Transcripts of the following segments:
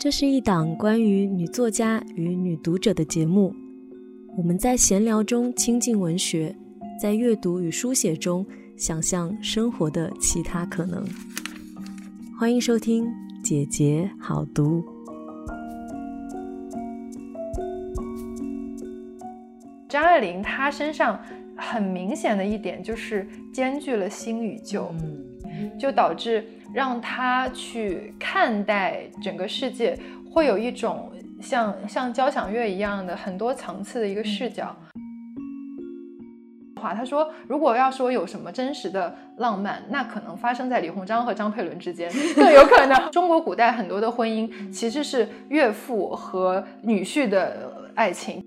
这是一档关于女作家与女读者的节目。我们在闲聊中亲近文学，在阅读与书写中想象生活的其他可能。欢迎收听《姐姐好读》。张爱玲她身上很明显的一点就是兼具了新与旧，就导致。让他去看待整个世界，会有一种像像交响乐一样的很多层次的一个视角。话他说，如果要说有什么真实的浪漫，那可能发生在李鸿章和张佩伦之间，更有可能。中国古代很多的婚姻其实是岳父和女婿的爱情。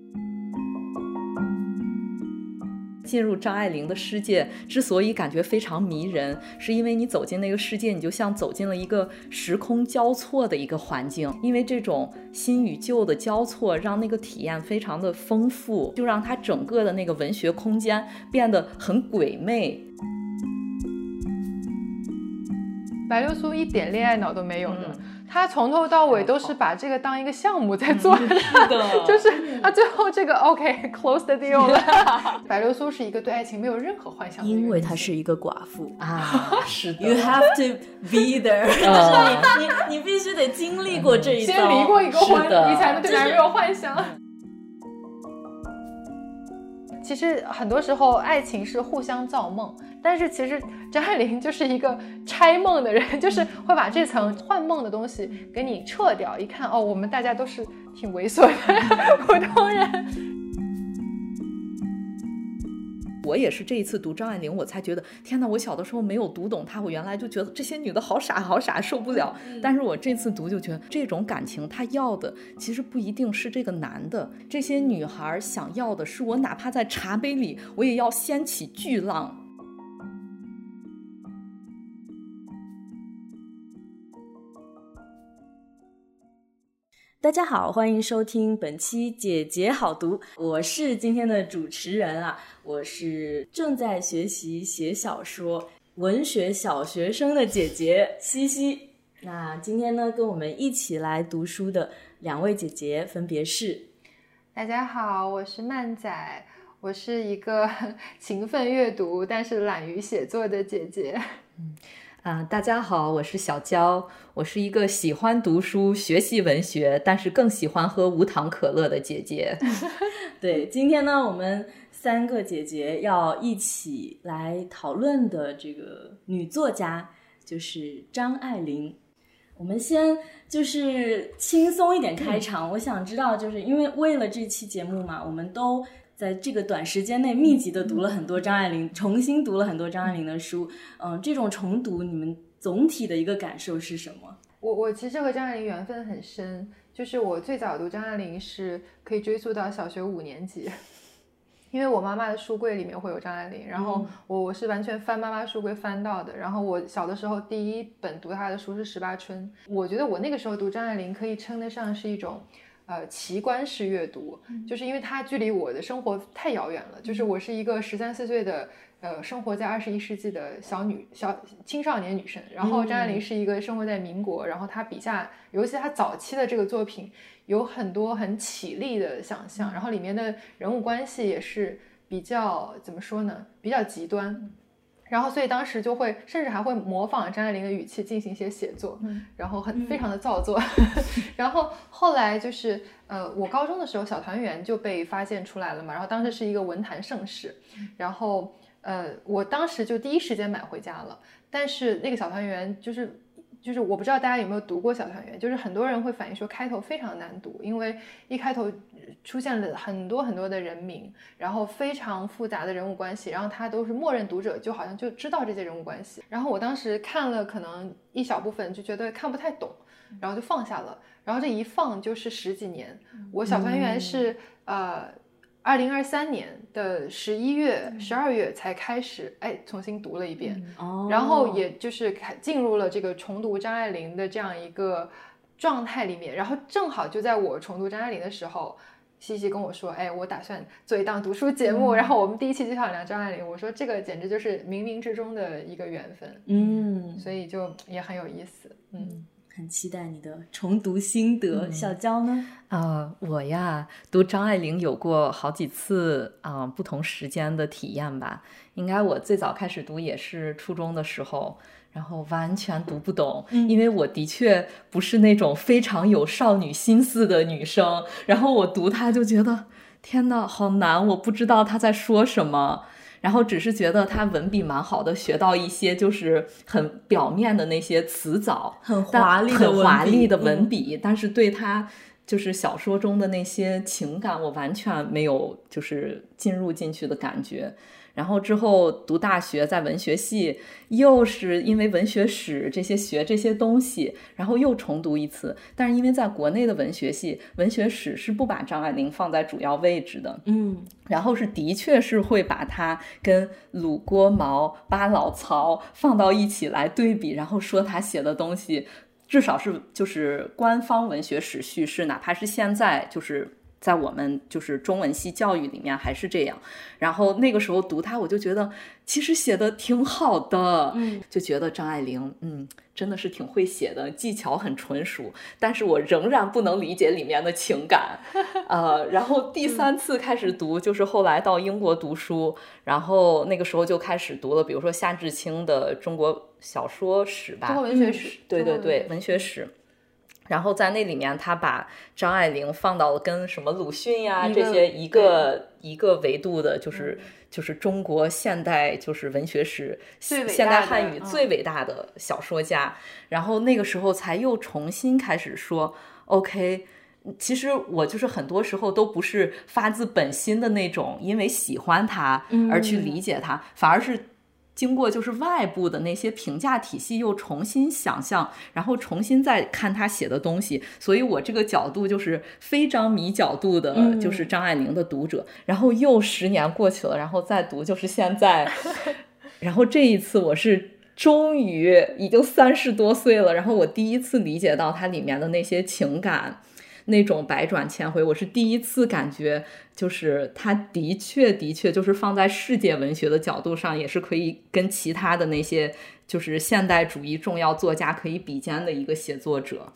进入张爱玲的世界，之所以感觉非常迷人，是因为你走进那个世界，你就像走进了一个时空交错的一个环境。因为这种新与旧的交错，让那个体验非常的丰富，就让它整个的那个文学空间变得很鬼魅。白流苏一点恋爱脑都没有的。他从头到尾都是把这个当一个项目在做，就是他最后这个 OK close the deal 了。白流苏是一个对爱情没有任何幻想的因为她是一个寡妇啊，是的。You have to be there，就是你你你必须得经历过这一先离过一个婚，你才能对男人有幻想。其实很多时候，爱情是互相造梦，但是其实张爱玲就是一个拆梦的人，就是会把这层幻梦的东西给你撤掉。一看，哦，我们大家都是挺猥琐的 普通人。我也是这一次读张爱玲，我才觉得天哪！我小的时候没有读懂她，我原来就觉得这些女的好傻好傻，受不了。但是我这次读就觉得这种感情，她要的其实不一定是这个男的，这些女孩想要的是我，哪怕在茶杯里，我也要掀起巨浪。大家好，欢迎收听本期《姐姐好读》，我是今天的主持人啊，我是正在学习写小说、文学小学生的姐姐西西。那今天呢，跟我们一起来读书的两位姐姐分别是：大家好，我是曼仔，我是一个 勤奋阅读但是懒于写作的姐姐。嗯。啊，大家好，我是小娇，我是一个喜欢读书、学习文学，但是更喜欢喝无糖可乐的姐姐。对，今天呢，我们三个姐姐要一起来讨论的这个女作家就是张爱玲。我们先就是轻松一点开场，我想知道，就是因为为了这期节目嘛，我们都。在这个短时间内，密集的读了很多张爱玲，重新读了很多张爱玲的书。嗯，这种重读，你们总体的一个感受是什么？我我其实和张爱玲缘分很深，就是我最早读张爱玲是可以追溯到小学五年级，因为我妈妈的书柜里面会有张爱玲，然后我我是完全翻妈妈书柜翻到的。然后我小的时候第一本读她的书是《十八春》，我觉得我那个时候读张爱玲可以称得上是一种。呃，奇观式阅读，就是因为它距离我的生活太遥远了。就是我是一个十三四岁的，呃，生活在二十一世纪的小女小青少年女生。然后张爱玲是一个生活在民国，然后她笔下，尤其她早期的这个作品，有很多很绮丽的想象，然后里面的人物关系也是比较怎么说呢？比较极端。然后，所以当时就会，甚至还会模仿张爱玲的语气进行一些写作，然后很非常的造作。然后后来就是，呃，我高中的时候，《小团圆》就被发现出来了嘛。然后当时是一个文坛盛世，然后，呃，我当时就第一时间买回家了。但是那个《小团圆》就是。就是我不知道大家有没有读过《小团圆》，就是很多人会反映说开头非常难读，因为一开头出现了很多很多的人名，然后非常复杂的人物关系，然后他都是默认读者就好像就知道这些人物关系。然后我当时看了可能一小部分，就觉得看不太懂，然后就放下了。然后这一放就是十几年。我《小团圆》是呃。二零二三年的十一月、十二月才开始，哎，重新读了一遍，然后也就是开进入了这个重读张爱玲的这样一个状态里面，然后正好就在我重读张爱玲的时候，西西跟我说，哎，我打算做一档读书节目，然后我们第一期就想聊张爱玲，我说这个简直就是冥冥之中的一个缘分，嗯，所以就也很有意思，嗯。很期待你的重读心得。小娇呢？啊，我呀，读张爱玲有过好几次啊，不同时间的体验吧。应该我最早开始读也是初中的时候，然后完全读不懂，因为我的确不是那种非常有少女心思的女生。然后我读她就觉得，天呐，好难，我不知道她在说什么。然后只是觉得他文笔蛮好的，学到一些就是很表面的那些词藻，很华丽、很华丽的文笔，但是对他就是小说中的那些情感，我完全没有就是进入进去的感觉。然后之后读大学，在文学系，又是因为文学史这些学这些东西，然后又重读一次。但是因为在国内的文学系，文学史是不把张爱玲放在主要位置的，嗯，然后是的确是会把她跟鲁郭毛、巴老曹放到一起来对比，然后说她写的东西，至少是就是官方文学史叙事，哪怕是现在就是。在我们就是中文系教育里面还是这样，然后那个时候读它，我就觉得其实写的挺好的，嗯，就觉得张爱玲，嗯，真的是挺会写的，技巧很纯熟，但是我仍然不能理解里面的情感，呃，然后第三次开始读，就是后来到英国读书，然后那个时候就开始读了，比如说夏志清的中国小说史吧，中国文学史，对对对，文学史。然后在那里面，他把张爱玲放到了跟什么鲁迅呀这些一个一个维度的，就是就是中国现代就是文学史现代汉语最伟大的小说家。然后那个时候才又重新开始说，OK，其实我就是很多时候都不是发自本心的那种，因为喜欢他而去理解他，反而是。经过就是外部的那些评价体系，又重新想象，然后重新再看他写的东西，所以我这个角度就是非常迷角度的，就是张爱玲的读者。然后又十年过去了，然后再读就是现在，然后这一次我是终于已经三十多岁了，然后我第一次理解到它里面的那些情感。那种百转千回，我是第一次感觉，就是他的确的确就是放在世界文学的角度上，也是可以跟其他的那些就是现代主义重要作家可以比肩的一个写作者。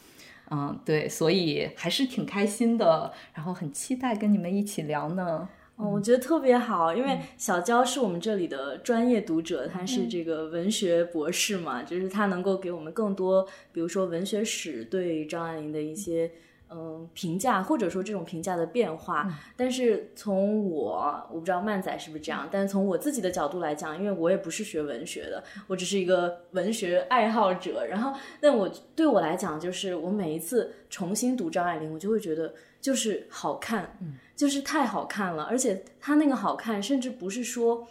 嗯，对，所以还是挺开心的，然后很期待跟你们一起聊呢。嗯，我觉得特别好，因为小娇是我们这里的专业读者，他是这个文学博士嘛，就是他能够给我们更多，比如说文学史对张爱玲的一些。嗯，评价或者说这种评价的变化，但是从我我不知道漫仔是不是这样，但是从我自己的角度来讲，因为我也不是学文学的，我只是一个文学爱好者。然后，那我对我来讲，就是我每一次重新读张爱玲，我就会觉得就是好看，就是太好看了。而且她那个好看，甚至不是说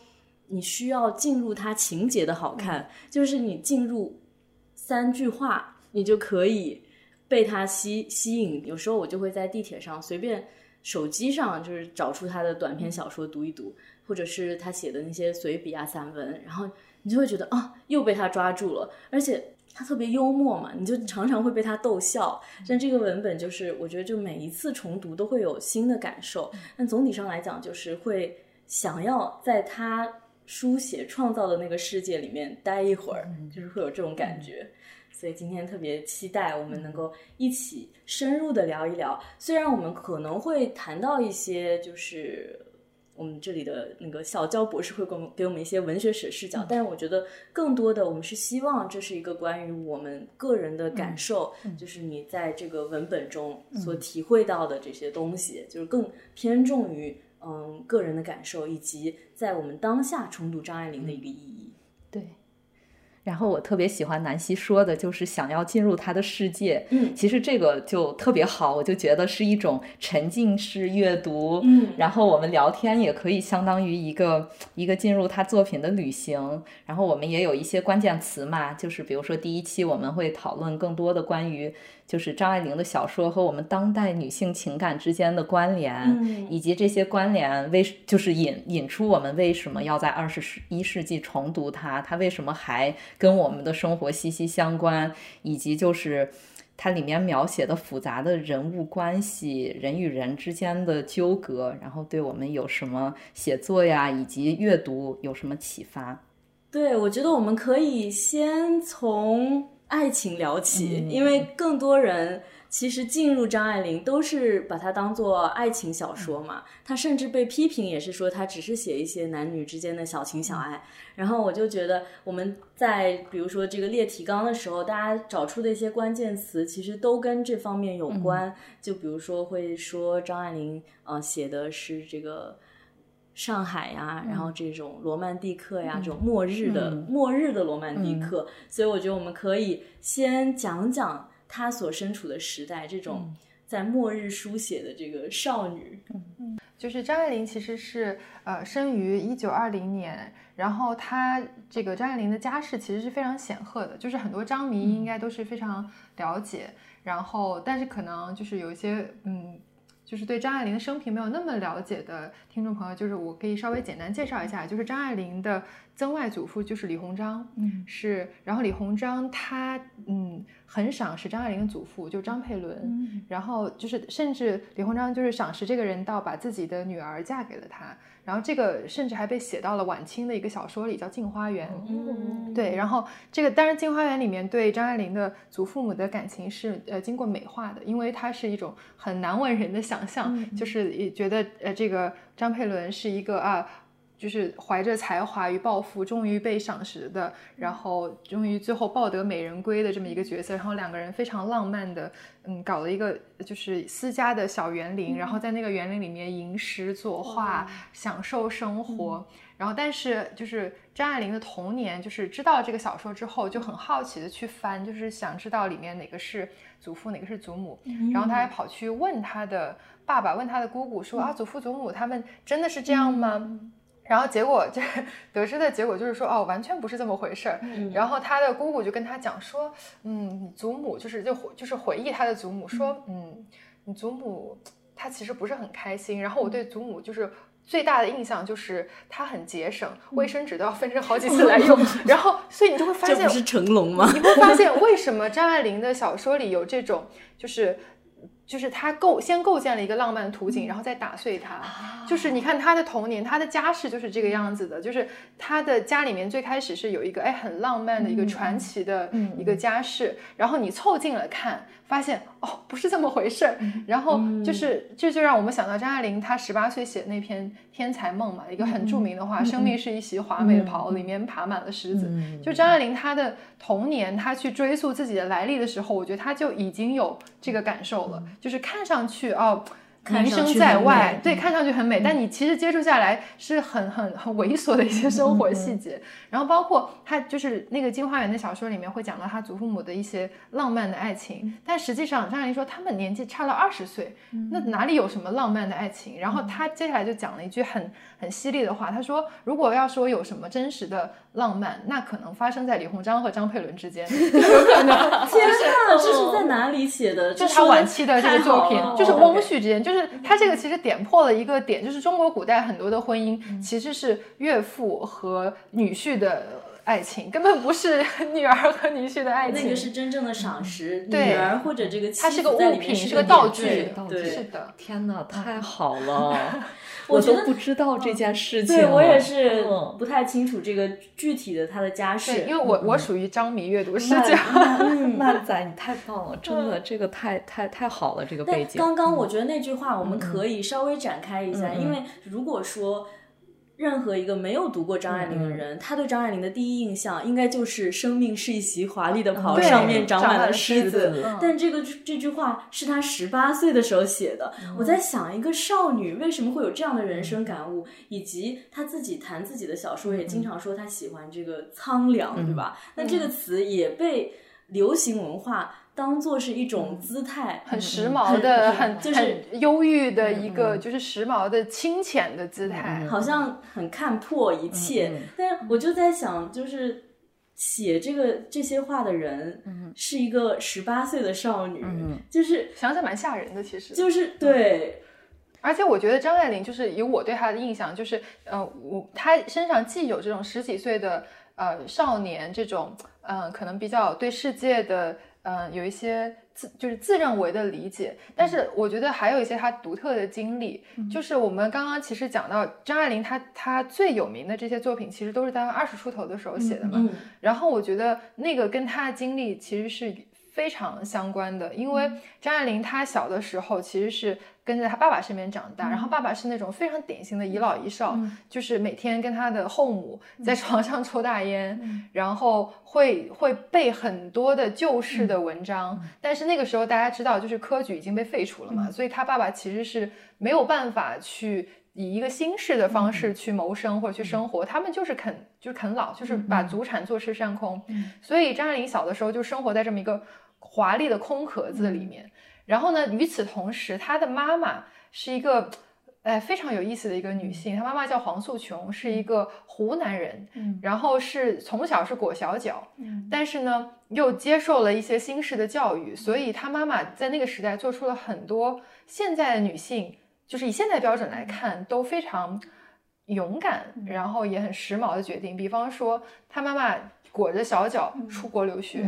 你需要进入她情节的好看，就是你进入三句话，你就可以。被他吸吸引，有时候我就会在地铁上随便手机上就是找出他的短篇小说读一读，或者是他写的那些随笔啊散文，然后你就会觉得啊，又被他抓住了，而且他特别幽默嘛，你就常常会被他逗笑。像这个文本，就是我觉得就每一次重读都会有新的感受，但总体上来讲，就是会想要在他书写创造的那个世界里面待一会儿，就是会有这种感觉。所以今天特别期待我们能够一起深入的聊一聊。虽然我们可能会谈到一些，就是我们这里的那个小焦博士会给我们给我们一些文学史视角，但是我觉得更多的我们是希望这是一个关于我们个人的感受，就是你在这个文本中所体会到的这些东西，就是更偏重于嗯个人的感受，以及在我们当下重读张爱玲的一个意义。对。然后我特别喜欢南希说的，就是想要进入他的世界。嗯，其实这个就特别好，我就觉得是一种沉浸式阅读。嗯，然后我们聊天也可以相当于一个一个进入他作品的旅行。然后我们也有一些关键词嘛，就是比如说第一期我们会讨论更多的关于。就是张爱玲的小说和我们当代女性情感之间的关联，以及这些关联为就是引引出我们为什么要在二十一世纪重读它，它为什么还跟我们的生活息息相关，以及就是它里面描写的复杂的人物关系、人与人之间的纠葛，然后对我们有什么写作呀以及阅读有什么启发？对，我觉得我们可以先从。爱情聊起，嗯因为更多人其实进入张爱玲都是把它当做爱情小说嘛。她甚至被批评也是说她只是写一些男女之间的小情小爱。然后我就觉得我们在比如说这个列提纲的时候，大家找出的一些关键词其实都跟这方面有关。就比如说会说张爱玲呃写的是这个。上海呀，然后这种罗曼蒂克呀，这种末日的、末日的罗曼蒂克，所以我觉得我们可以先讲讲他所身处的时代，这种在末日书写的这个少女。嗯。就是张爱玲其实是呃生于一九二零年，然后她这个张爱玲的家世其实是非常显赫的，就是很多张迷应该都是非常了解，然后但是可能就是有一些嗯。就是对张爱玲的生平没有那么了解的听众朋友，就是我可以稍微简单介绍一下，就是张爱玲的曾外祖父就是李鸿章，嗯，是，然后李鸿章他嗯很赏识张爱玲的祖父，就张佩纶，嗯。然后就是甚至李鸿章就是赏识这个人到把自己的女儿嫁给了他，然后这个甚至还被写到了晚清的一个小说里，叫《镜花缘》。嗯，对，然后这个当然，《镜花缘》里面对张爱玲的祖父母的感情是呃经过美化的，因为它是一种很难为人的想象，就是也觉得呃这个张佩纶是一个啊。就是怀着才华与抱负，终于被赏识的，然后终于最后抱得美人归的这么一个角色，然后两个人非常浪漫的，嗯，搞了一个就是私家的小园林，然后在那个园林里面吟诗作画，享受生活。然后，但是就是张爱玲的童年，就是知道这个小说之后，就很好奇的去翻，就是想知道里面哪个是祖父，哪个是祖母。然后他还跑去问他的爸爸，问他的姑姑说啊，祖父祖母他们真的是这样吗？然后结果这得知的结果就是说，哦，完全不是这么回事儿。然后他的姑姑就跟他讲说，嗯，你祖母就是就就是回忆他的祖母说，嗯，你祖母她其实不是很开心。然后我对祖母就是最大的印象就是她很节省，卫生纸都要分成好几次来用。然后所以你就会发现这不，是成龙吗？你会发现为什么张爱玲的小说里有这种就是。就是他构先构建了一个浪漫的图景，然后再打碎它。就是你看他的童年，他的家世就是这个样子的。就是他的家里面最开始是有一个哎很浪漫的一个传奇的一个家世，然后你凑近了看，发现哦不是这么回事儿。然后就是这就让我们想到张爱玲她十八岁写那篇《天才梦》嘛，一个很著名的话：“生命是一袭华美的袍，里面爬满了虱子。”就张爱玲她的童年，她去追溯自己的来历的时候，我觉得她就已经有这个感受了，就是看上去哦。名声在外，对，看上去很美，但你其实接触下来是很很很猥琐的一些生活细节。然后包括他就是那个《金花园》的小说里面会讲到他祖父母的一些浪漫的爱情，但实际上张爱玲说他们年纪差了二十岁，那哪里有什么浪漫的爱情？然后他接下来就讲了一句很很犀利的话，他说如果要说有什么真实的浪漫，那可能发生在李鸿章和张佩纶之间，有可能。天哪，这是在哪里写的？就是他晚期的这个作品，就是翁翁婿之间，就是他这个其实点破了一个点，就是中国古代很多的婚姻其实是岳父和女婿的爱情，根本不是 女儿和女婿的爱情。那个是真正的赏识，对女儿或者这个妻它是个物品，是是个道具对，道具对是的。天哪，太好了！我都不知道这件事情。对我也是嗯不太清楚这个具体的他的家世，对，因为我我属于张迷阅读视那 角。那仔你太棒了，真的，这个太太太好了，这个背景。刚刚我觉得那句话我们可以稍微展开一下，因为如果说。任何一个没有读过张爱玲的人，他对张爱玲的第一印象应该就是“生命是一袭华丽的袍，上面长满了虱虱子”嗯。但这个这句话是他十八岁的时候写的。我在想，一个少女为什么会有这样的人生感悟，以及他自己谈自己的小说也经常说他喜欢这个苍凉，对吧？那这个词也被流行文化当做是一种姿态，很时髦的，很就是很忧郁的一个，就是时髦的清浅的姿态。好像很看破一切。嗯嗯但是我就在想，就是写这个这些话的人，嗯是一个十八岁的少女，嗯就是想想蛮吓人的，其实。就是对，而且我觉得张爱玲就是以我对她的印象，就是呃，我她身上既有这种十几岁的呃少年这种呃可能比较对世界的嗯，有一些自就是自认为的理解，但是我觉得还有一些他独特的经历，就是我们刚刚其实讲到张爱玲，她她最有名的这些作品，其实都是在二十出头的时候写的嘛。然后我觉得那个跟她的经历其实是非常相关的，因为张爱玲她小的时候其实是。跟在她爸爸身边长大，然后爸爸是那种非常典型的遗老遗少，就是每天跟他的后母在床上抽大烟，然后会会背很多的旧式的文章。但是那个时候大家知道，就是科举已经被废除了嘛，所以他爸爸其实是没有办法去以一个新式的方式去谋生或者去生活。他们就是啃就是啃老，就是把祖产坐吃山空。所以张爱玲小的时候就生活在这么一个华丽的空壳子里面。然后呢？与此同时，他的妈妈是一个，哎，非常有意思的一个女性。她妈妈叫黄素琼，是一个湖南人，然后是从小是裹小脚，但是呢，又接受了一些新式的教育，所以她妈妈在那个时代做出了很多现在的女性，就是以现在标准来看都非常勇敢，然后也很时髦的决定。比方说，她妈妈裹着小脚出国留学，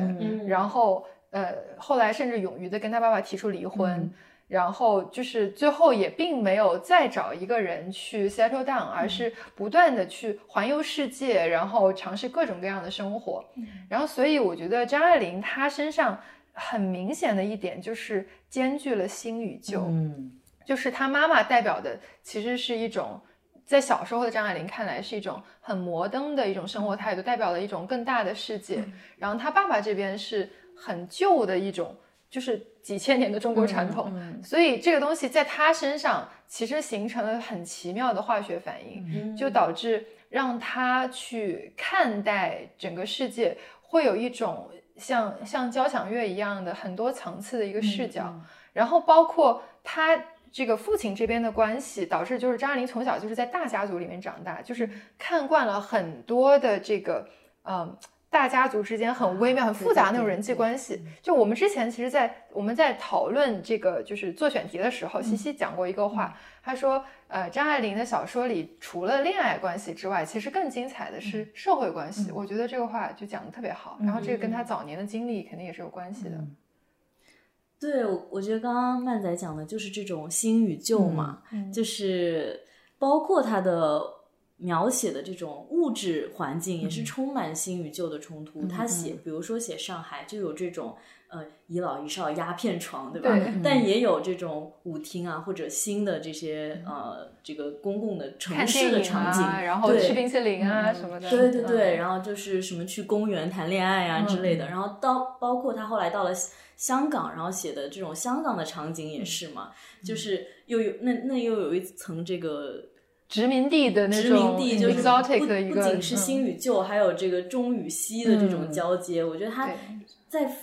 然后。呃，后来甚至勇于的跟他爸爸提出离婚，然后就是最后也并没有再找一个人去 settle down，而是不断的去环游世界，然后尝试各种各样的生活。然后，所以我觉得张爱玲她身上很明显的一点就是兼具了新与旧，嗯，就是她妈妈代表的其实是一种在小时候的张爱玲看来是一种很摩登的一种生活态度，代表了一种更大的世界。然后她爸爸这边是。很旧的一种，就是几千年的中国传统，所以这个东西在他身上其实形成了很奇妙的化学反应，就导致让他去看待整个世界，会有一种像像交响乐一样的很多层次的一个视角。然后包括他这个父亲这边的关系，导致就是张爱玲从小就是在大家族里面长大，就是看惯了很多的这个嗯。大家族之间很微妙、很复杂那种人际关系。就我们之前其实，在我们在讨论这个就是做选题的时候，西西讲过一个话，他说，呃，张爱玲的小说里除了恋爱关系之外，其实更精彩的是社会关系。我觉得这个话就讲的特别好。然后这个跟他早年的经历肯定也是有关系的。对，我我觉得刚刚曼仔讲的就是这种新与旧嘛，就是包括他的。描写的这种物质环境也是充满新与旧的冲突。他写，比如说写上海，就有这种呃一老一少鸦片床，对吧？对但也有这种舞厅啊，或者新的这些呃这个公共的城市的场景，然后吃冰淇淋啊什么的。对对对，然后就是什么去公园谈恋爱啊之类的。然后到包括他后来到了香港，然后写的这种香港的场景也是嘛，就是又有那那又有一层这个。殖民地的那种，就是不不仅是新与旧，还有这个中与西的这种交接。我觉得它在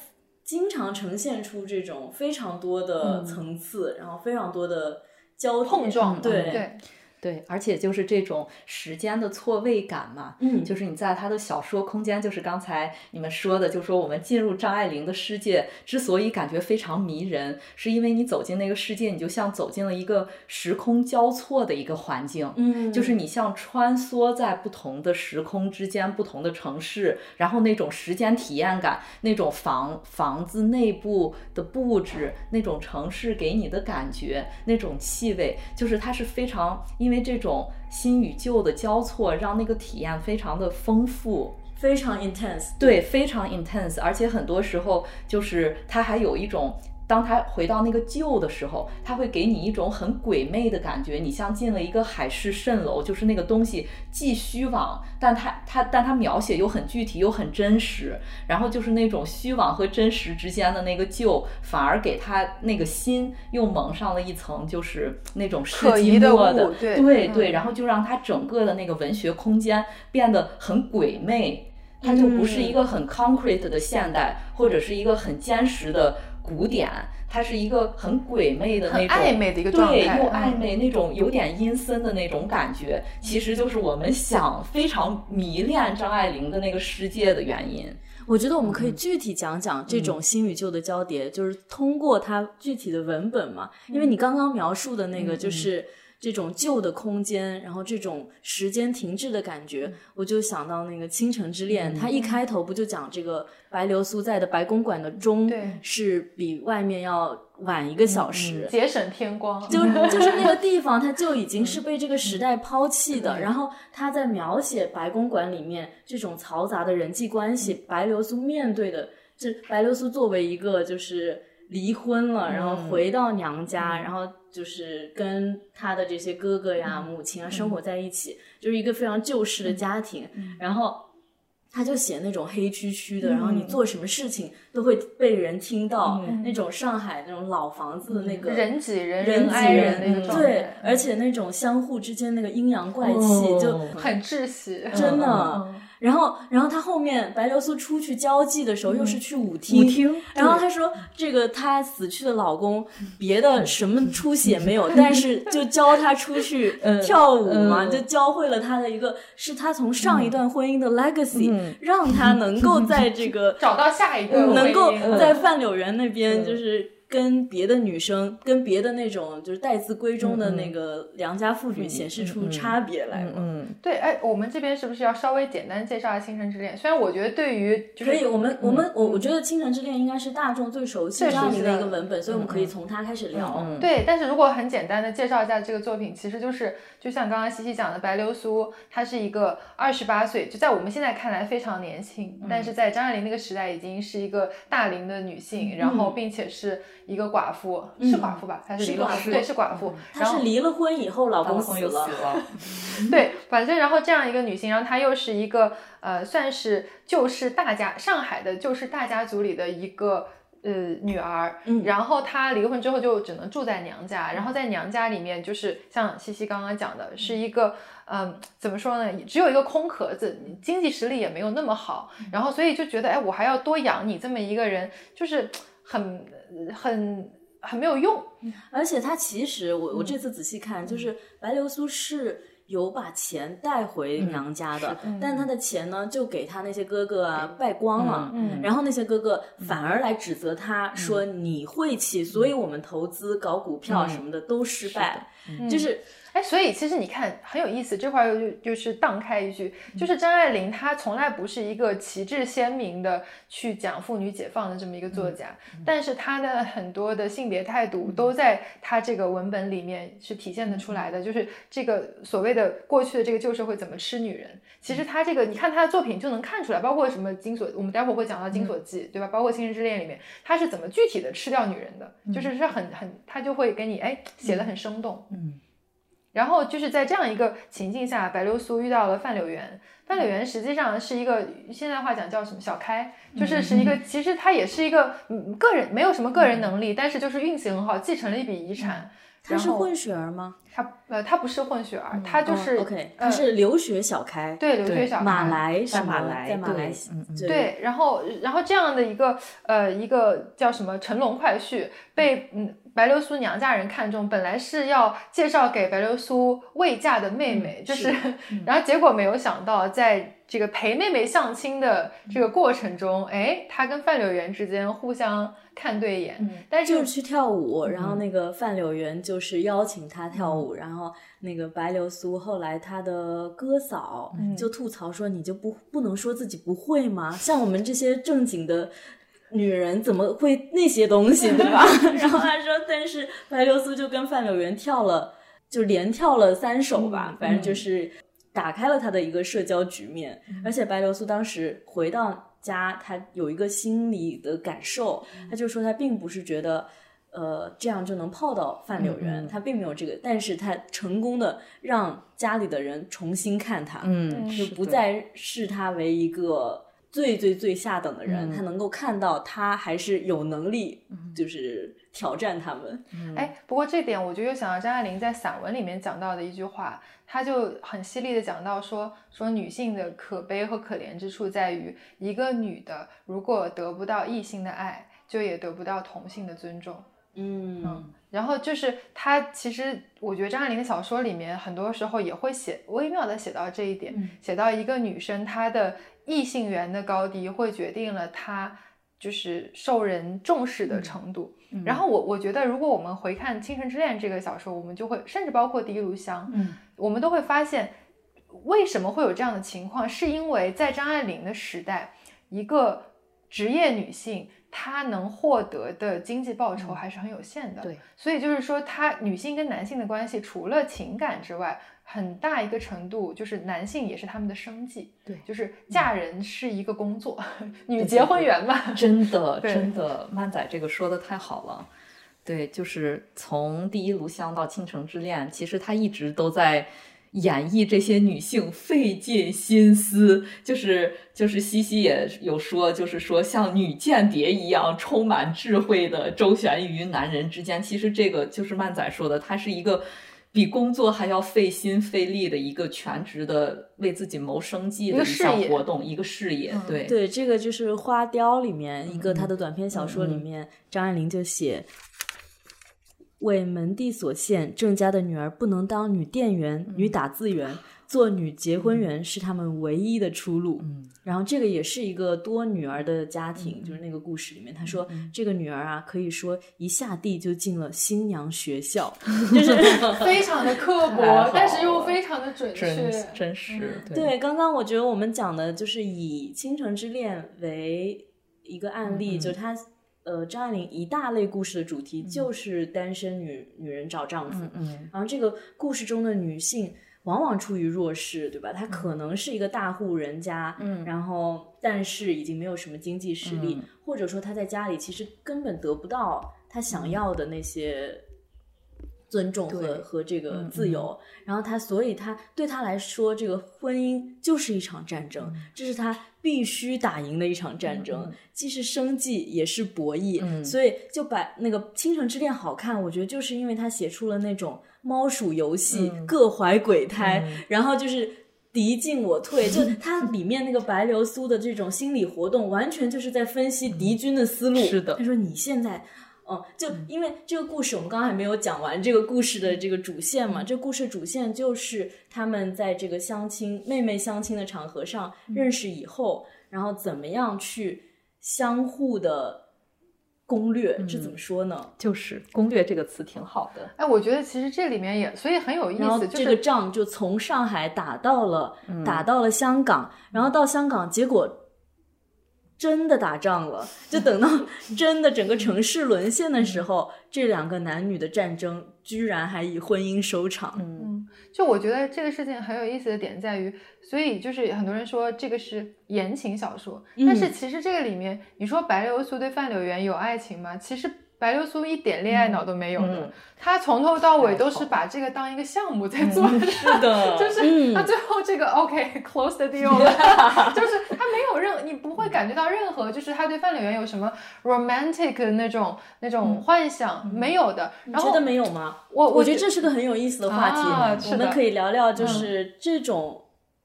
经常呈现出这种非常多的层次，然后非常多的交碰撞。对。对，而且就是这种时间的错位感嘛，嗯，就是你在他的小说空间，就是刚才你们说的，就是说我们进入张爱玲的世界，之所以感觉非常迷人，是因为你走进那个世界，你就像走进了一个时空交错的一个环境，嗯，就是你像穿梭在不同的时空之间，不同的城市，然后那种时间体验感，那种房房子内部的布置，那种城市给你的感觉，那种气味，就是它是非常因为。因为这种新与旧的交错，让那个体验非常的丰富，非常 intense，对，非常 intense，而且很多时候就是它还有一种。当他回到那个旧的时候，他会给你一种很鬼魅的感觉，你像进了一个海市蜃楼，就是那个东西既虚妄，但他他但他描写又很具体又很真实，然后就是那种虚妄和真实之间的那个旧，反而给他那个心又蒙上了一层，就是那种世纪末的，对对，然后就让他整个的那个文学空间变得很鬼魅，它就不是一个很 concrete 的现代，或者是一个很坚实的。古典，它是一个很鬼魅的那种，暧昧的一个状态，对，又暧昧那种有点阴森的那种感觉，其实就是我们想非常迷恋张爱玲的那个世界的原因。我觉得我们可以具体讲讲这种新与旧的交叠，就是通过它具体的文本嘛，因为你刚刚描述的那个就是。这种旧的空间，然后这种时间停滞的感觉，我就想到那个《倾城之恋》，它一开头不就讲这个白流苏在的白公馆的钟对。是比外面要晚一个小时，节省天光，就就是那个地方，它就已经是被这个时代抛弃的。然后他在描写白公馆里面这种嘈杂的人际关系，白流苏面对的，这白流苏作为一个就是离婚了，然后回到娘家，然后就是跟他的这些哥哥呀、母亲啊生活在一起，就是一个非常旧式的家庭。然后他就写那种黑黢黢的，然后你做什么事情都会被人听到，那种上海那种老房子的那个人挤人，人挤挨人对，而且那种相互之间那个阴阳怪气，就很窒息，真的。嗯然后，然后他后面白流苏出去交际的时候，又是去舞厅，舞厅然后她说，这个她死去的老公别的什么出息也没有，但是就教她出去 跳舞嘛，嗯就教会了她的一个，是她从上一段婚姻的 legacy，、让她能够在这个 找到下一个能够在范柳园那边，就是跟别的女生、跟别的那种就是待字闺中的那个良家妇女显示出差别来吗。嗯，对，哎，我们这边是不是要稍微简单介绍一下《倾城之恋》？虽然我觉得对于就是可以，我们我们我我觉得《倾城之恋》应该是大众最熟悉最熟张爱玲的悉的。一个文本，所以我们可以从它开始聊。对，但是如果很简单的介绍一下这个作品，其实就是就像刚刚西西讲的，白流苏她是一个二十八岁，就在我们现在看来非常年轻，但是在张爱玲那个时代已经是一个大龄的女性，然后并且是一个寡妇，是寡妇吧？她是离了婚，是寡妇对，是寡妇。她然后是离了婚以后，老公死又了，了，对，反正然后这样一个女性，然后她又是一个呃，算是旧式大家上海的旧式大家族里的一个呃女儿，嗯。然后她离婚之后就只能住在娘家，然后在娘家里面就是像西西刚刚讲的，是一个嗯、怎么说呢，只有一个空壳子，经济实力也没有那么好，然后所以就觉得哎，我还要多养你这么一个人，就是很很很没有用，而且他其实我我这次仔细嗯看，就是白流苏是。有把钱带回娘家的，但他的钱呢，就给他那些哥哥啊败光了。嗯然后那些哥哥反而来指责他说你晦气，所以我们投资搞股票什么的都失败。就是哎，所以其实你看很有意思，这块儿又就就是荡开一句，就是张爱玲她从来不是一个旗帜鲜明的去讲妇女解放的这么一个作家，但是她的很多的性别态度都在她这个文本里面是体现得出来的，就是这个所谓的过去的这个旧社会怎么吃女人，其实她这个你看她的作品就能看出来，包括什么《金锁》，我们待会儿会讲到《金锁记》，对吧？包括《倾城之恋》里面，她是怎么具体的吃掉女人的，就是是很很，她就会给你哎写的很生动，嗯。然后就是在这样一个情境下，白流苏遇到了范柳园。范柳园实际上是一个现在话讲叫什么小开，就是是一个其实他也是一个嗯个人没有什么个人能力，但是就是运气很好，继承了一笔遗产。他是混血儿吗？他呃他不是混血儿，他就是、哦 OK，他是留学小开，对留学小开马来在什么马来在马来对，然后然后这样的一个呃一个叫什么乘龙快婿被嗯白流苏娘家人看中，本来是要介绍给白流苏未嫁的妹妹，就是，然后结果没有想到在这个陪妹妹相亲的这个过程中，哎，他跟范柳园之间互相看对眼，嗯但是就是是去跳舞，然后那个范柳园就是邀请她跳舞，然后那个白流苏后来她的哥嫂就吐槽说：“你就不不能说自己不会吗？像我们这些正经的。”女人怎么会那些东西，对吧？然后他说，但是白流苏就跟范柳园跳了，就连跳了三首吧，反正就是打开了他的一个社交局面。而且白流苏当时回到家，他有一个心理的感受，他就说他并不是觉得。呃，这样就能泡到范柳园，他并没有这个，但是他成功的让家里的人重新看他，嗯，就不再视他为一个最最最下等的人，嗯。他能够看到他还是有能力，就是挑战他们。哎，不过这点我就又想到张爱玲在散文里面讲到的一句话，她就很犀利的讲到说，说女性的可悲和可怜之处在于，一个女的如果得不到异性的爱，就也得不到同性的尊重。嗯。然后就是她，其实我觉得张爱玲的小说里面很多时候也会写微妙的写到这一点，写到一个女生她的异性缘的高低，会决定了他就是受人重视的程度。然后我我觉得，如果我们回看《倾城之恋》这个小说，我们就会甚至包括《第一炉香》，嗯，我们都会发现，为什么会有这样的情况，是因为在张爱玲的时代，一个职业女性她能获得的经济报酬还是很有限的。对，所以就是说，她女性跟男性的关系，除了情感之外，很大一个程度就是男性也是他们的生计。对就是嫁人是一个工作，女结婚员嘛。真的，真的，曼仔这个说的太好了。对，就是从《第一炉香》到《倾城之恋》，其实他一直都在演绎这些女性费尽心思，就是就是西西也有说，就是说像女间谍一样充满智慧的周旋于男人之间。其实这个就是曼仔说的，他是一个。比工作还要费心费力的一个全职的为自己谋生计的一项活动，一个事业。对对，这个就是《花雕》里面一个他的短篇小说里面，张爱玲就写：为门第所限，郑家的女儿不能当女店员、女打字员。做女结婚人是他们唯一的出路。嗯，然后这个也是一个多女儿的家庭，就是那个故事里面，他说这个女儿啊，可以说一下地就进了新娘学校，就是 非常的刻薄，但是又非常的准确。真。真是对，刚刚我觉得我们讲的就是以《倾城之恋》为一个案例，嗯就他呃张爱玲一大类故事的主题就是单身女女人找丈夫，嗯。然后这个故事中的女性往往处于弱势，对吧？他可能是一个大户人家，嗯然后但是已经没有什么经济实力，嗯或者说他在家里其实根本得不到他想要的那些。尊重和和这个嗯自由，然后他，所以他对他来说，这个婚姻就是一场战争，这是他必须打赢的一场战争，既是生计也是博弈，嗯。所以就把那个《倾城之恋》好看，我觉得就是因为他写出了那种猫鼠游戏，嗯。各怀鬼胎，然后就是。敌进我退，就 它里面那个白流苏的这种心理活动，完全就是在分析敌军的思路。是的。他说你现在，嗯，就因为这个故事我们刚刚还没有讲完，这个故事的这个主线嘛，这故事主线就是他们在这个相亲妹妹相亲的场合上认识以后，然后怎么样去相互的攻略，这怎么说呢？就是攻略这个词挺好的。哎，我觉得其实这里面也，所以很有意思，就然后这个仗就从上海打到了、打到了香港，然后到香港，结果真的打仗了。就等到真的整个城市沦陷的时候，这两个男女的战争居然还以婚姻收场。嗯，就我觉得这个事情很有意思的点在于，所以就是很多人说这个是言情小说，但是其实这个里面，你说白流苏对范柳原有爱情吗？其实白流苏一点恋爱脑都没有的，嗯她从头到尾都是把这个当一个项目在做的。是的，就是嗯他最后这个 OK close the deal 了，就是他没有任你不会感觉到任何就是他对范柳园有什么 romantic 的那种那种幻想、没有的。然后你觉得没有吗？我我觉得这是个很有意思的话题，啊我们可以聊聊，就是这种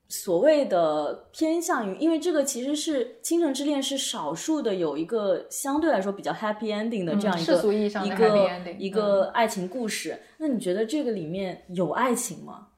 所谓的偏向于，因为这个其实是《倾城之恋》是少数的有一个相对来说比较 happy ending 的这样一个、嗯世俗意义上的一 happy 个 ending，一个爱情故事。那你觉得这个里面有爱情吗？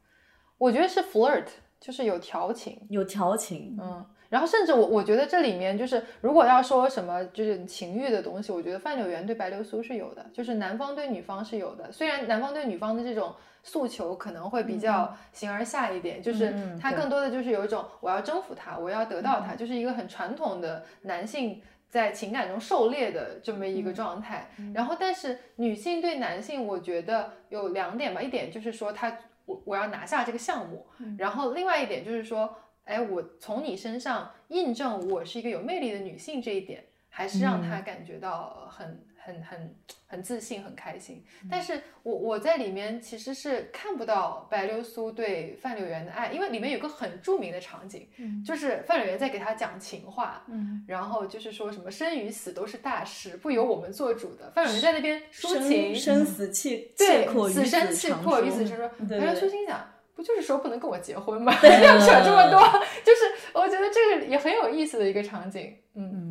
我觉得是 flirt，就是有调情。有调情？嗯，然后甚至我我觉得这里面就是，如果要说什么就是情欲的东西，我觉得范柳园对白流苏是有的，就是男方对女方是有的。虽然男方对女方的这种诉求可能会比较形而下一点，就是他更多的就是有一种我要征服他，我要得到他，就是一个很传统的男性。在情感中狩猎的这么一个状态，然后但是女性对男性，我觉得有两点吧，一点就是说他我我要拿下这个项目，然后另外一点就是说，哎，我从你身上印证我是一个有魅力的女性这一点，还是让他感觉到很、很很很自信、很开心。但是我我在里面其实是看不到白流苏对范柳园的爱，因为里面有个很著名的场景，就是范柳园在给他讲情话，嗯然后就是说什么生与死都是大事，不由我们做主的。范柳园在那边抒情，生死契对死生契常阔，说与子成说。对白流苏心想，不就是说不能跟我结婚吗？要扯这么多，就是我觉得这个也很有意思的一个场景。嗯，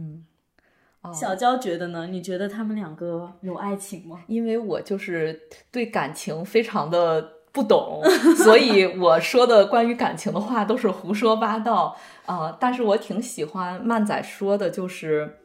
小娇觉得呢？你觉得他们两个有爱情吗？因为我就是对感情非常的不懂，所以我说的关于感情的话都是胡说八道啊、呃但是我挺喜欢曼仔说的，就是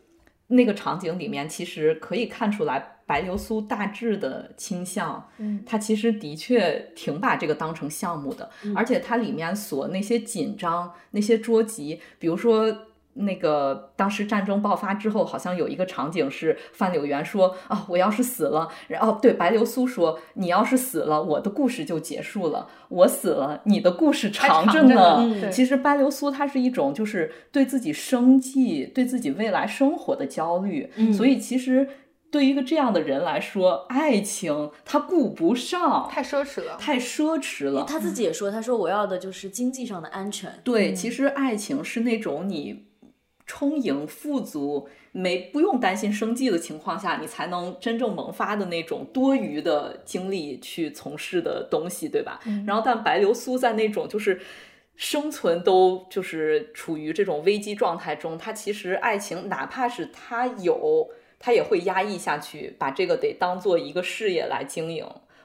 那个场景里面，其实可以看出来白流苏大致的倾向。嗯，他其实的确挺把这个当成项目的，而且它里面所那些紧张、那些捉急，比如说。那个当时战争爆发之后，好像有一个场景是范柳原说啊，我要是死了，然后对白流苏说，你要是死了，我的故事就结束了，我死了，你的故事长着呢。嗯其实白流苏她是一种就是对自己生计、对自己未来生活的焦虑，所以其实对于一个这样的人来说，爱情他顾不上，太奢侈了。太奢侈了。他自己也说，他说我要的就是经济上的安全。对，其实爱情是那种你充盈、富足、没不用担心生计的情况下，你才能真正萌发的那种多余的精力去从事的东西，对吧？然后，但白流苏在那种就是。生存都就是处于这种危机状态中，他其实爱情，哪怕是他有，他也会压抑下去，把这个得当做一个事业来经营。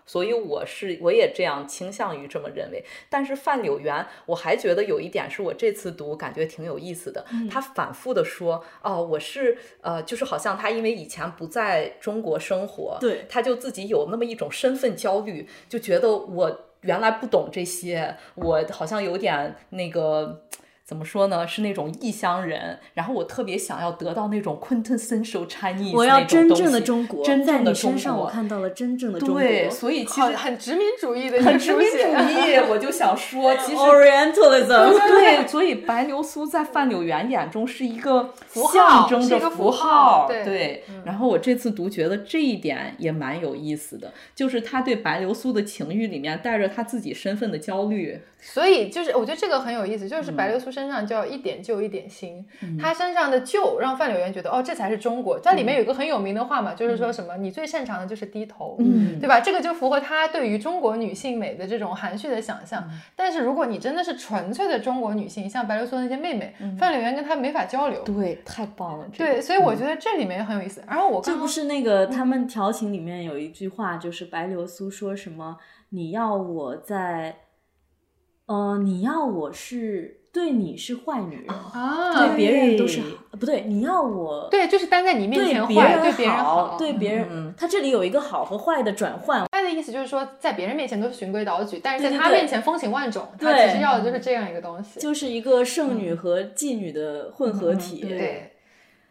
所以我是我也这样倾向于这么认为。但是范柳原，我还觉得有一点是我这次读感觉挺有意思的。他反复的说，哦，我是呃，就是好像他因为以前不在中国生活，对，他就自己有那么一种身份焦虑，就觉得我原来不懂这些，我好像有点那个。怎么说呢？是那种异乡人，然后我特别想要得到那种 quintessential Chinese，我要真正的中国，真正的中你身上我国。看到了真正的中国。对，所以其实很很殖民主义的很殖民主，义，我就想说，其实 Orientalism，对，所以白流苏在范柳原眼中是一个符号象征着是一个符符号对然后我这次读觉得这一点也蛮有意思的，就是他对白流苏的情欲里面带着他自己身份的焦虑。所以就是我觉得这个很有意思，嗯就是白流苏身上叫一点旧一点新，她身上的旧让范柳原觉得哦这才是中国。在里面有一个很有名的话嘛，就是说什么你最擅长的就是低头，嗯对吧？这个就符合他对于中国女性美的这种含蓄的想象。嗯但是如果你真的是纯粹的中国女性，像白流苏那些妹妹，范柳原跟她没法交流。嗯对，太棒了。这个对，所以我觉得这里面很有意思。然后我刚这不是那个他们调情里面有一句话，就是白流苏说什么？你要我在，呃，你要我是对你是坏女人，啊，对别人都是好，呃不对，你要我对，就是单在你面前坏，对别人好，对别人，嗯他这里有一个好和坏的转换。他的意思就是说，在别人面前都是循规蹈矩，但是在他面前风情万种。他对其实要的就是这样一个东西。就是一个剩女和妓女的混合体，嗯对对，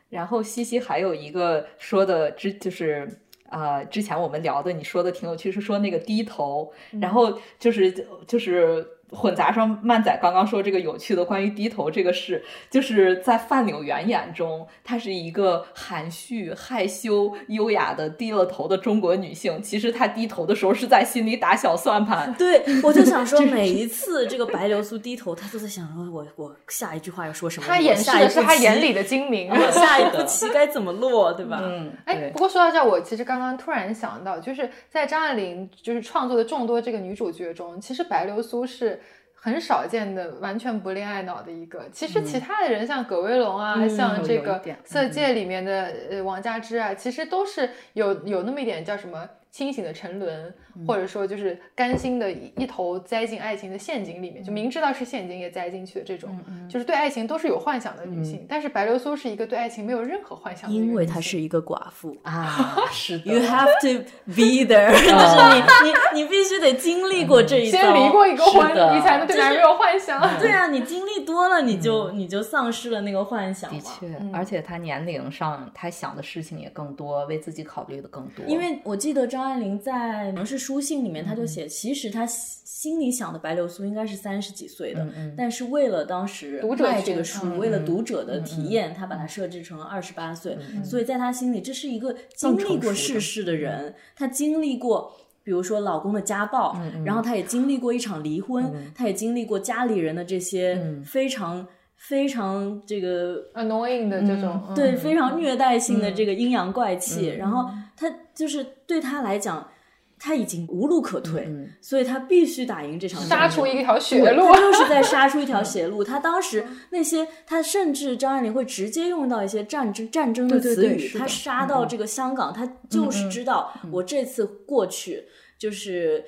然后西西还有一个说的之就是。呃，之前我们聊的，你说的挺有趣，是说那个低头，然后就是就是混杂上漫仔刚刚说这个有趣的关于低头这个事，就是在范柳原眼中，她是一个含蓄、害羞、优雅的低了头的中国女性。其实她低头的时候是在心里打小算盘。对，我就想说，每一次这个白流苏低头，她都在想说，我我下一句话要说什么？我他掩饰的是她眼里的精明。我下一步棋该怎么落，对吧？嗯，哎，不过说到这儿，我其实刚刚突然想到，就是在张爱玲就是创作的众多这个女主角中，其实白流苏是很少见的完全不恋爱脑的一个。其实其他的人，像葛威龙啊，嗯像这个《色戒》里面的呃王佳芝啊，其实都是有有那么一点叫什么。清醒的沉沦，或者说就是甘心的一头栽进爱情的陷阱里面，就明知道是陷阱也栽进去的这种，就是对爱情都是有幻想的女性。但是白流苏是一个对爱情没有任何幻想的女性，因为她是一个寡妇。啊，是的 You have to be there，就是你你你必须得经历过这一遭。先离过一个婚你才能对男人有幻想。对啊，你经历多了，你就你就丧失了那个幻想。的确，而且她年龄上，她想的事情也更多，为自己考虑的更多。因为我记得张爱玲在可能是书信里面，她就写，其实她心里想的白流苏应该是三十几岁的，但是为了当时读者卖这个书，为了读者的体验，她把它设置成二十八岁，所以在她心里，这是一个经历过世事的人，她经历过。比如说老公的家暴，然后她也经历过一场离婚，她也经历过家里人的这些非常非常这个 annoying 的这种，嗯对，非常虐待性的这个阴阳怪气，然后他就是对他来讲，他已经无路可退，所以他必须打赢这场杀战争。出一条血，路他。就是在杀出一条血路。他当时那些，他甚至张爱玲会直接用到一些战争战争的词语。他杀到这个香港，他就是知道我这次过去就是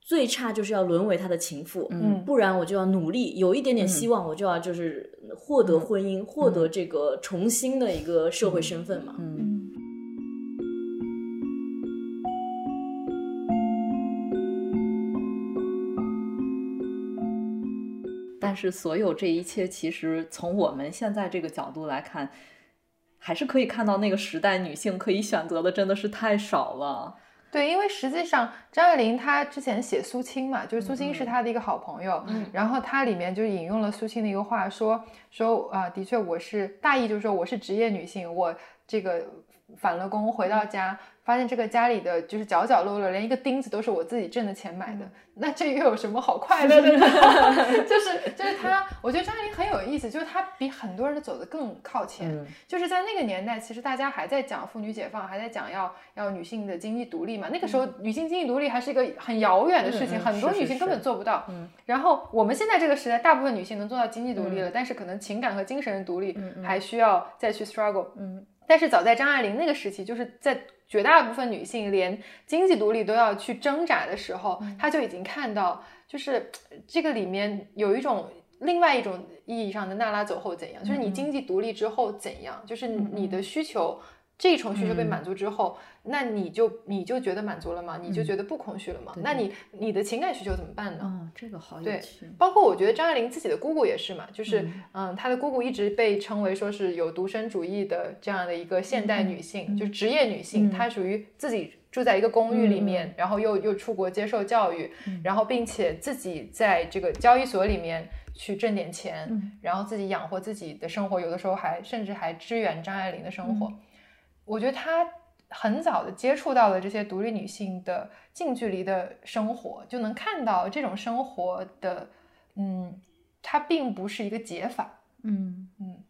最差就是要沦为他的情妇，嗯不然我就要努力，有一点点希望，我就要就是获得婚姻，获得这个重新的一个社会身份嘛。嗯但是所有这一切，其实从我们现在这个角度来看，还是可以看到那个时代女性可以选择的真的是太少了。对，因为实际上张爱玲她之前写苏青嘛，就是苏青是她的一个好朋友，嗯然后她里面就引用了苏青的一个话，说说啊、的确我是大意就是说我是职业女性，我这个返了工回到家，发现这个家里的就是角角落落，连一个钉子都是我自己挣的钱买的，那这又有什么好快 乐的呢？就是就是他，我觉得张爱玲很有意思，就是她比很多人走得更靠前，嗯。就是在那个年代，其实大家还在讲妇女解放，还在讲要要女性的经济独立嘛。那个时候，女性经济独立还是一个很遥远的事情，很多女性根本做不到。嗯。然后我们现在这个时代，大部分女性能做到经济独立了，但是可能情感和精神的独立还需要再去 struggle。嗯但是早在张爱玲那个时期，就是在绝大部分女性连经济独立都要去挣扎的时候，她就已经看到，就是呃这个里面有一种另外一种意义上的娜拉走后怎样，就是你经济独立之后怎样，就是你的需求。这一重需求被满足之后，那你就你就觉得满足了吗？你就觉得不空虚了吗？那你你的情感需求怎么办呢？哦，这个好有对。包括我觉得张爱玲自己的姑姑也是嘛，就是嗯，她的姑姑一直被称为说是有独身主义的这样的一个现代女性，就是职业女性，她属于自己住在一个公寓里面，然后又又出国接受教育，然后并且自己在这个交易所里面去挣点钱，然后自己养活自己的生活，有的时候还甚至还支援张爱玲的生活。我觉得她很早的接触到了这些独立女性的近距离的生活，就能看到这种生活的，嗯，它并不是一个解法，嗯嗯，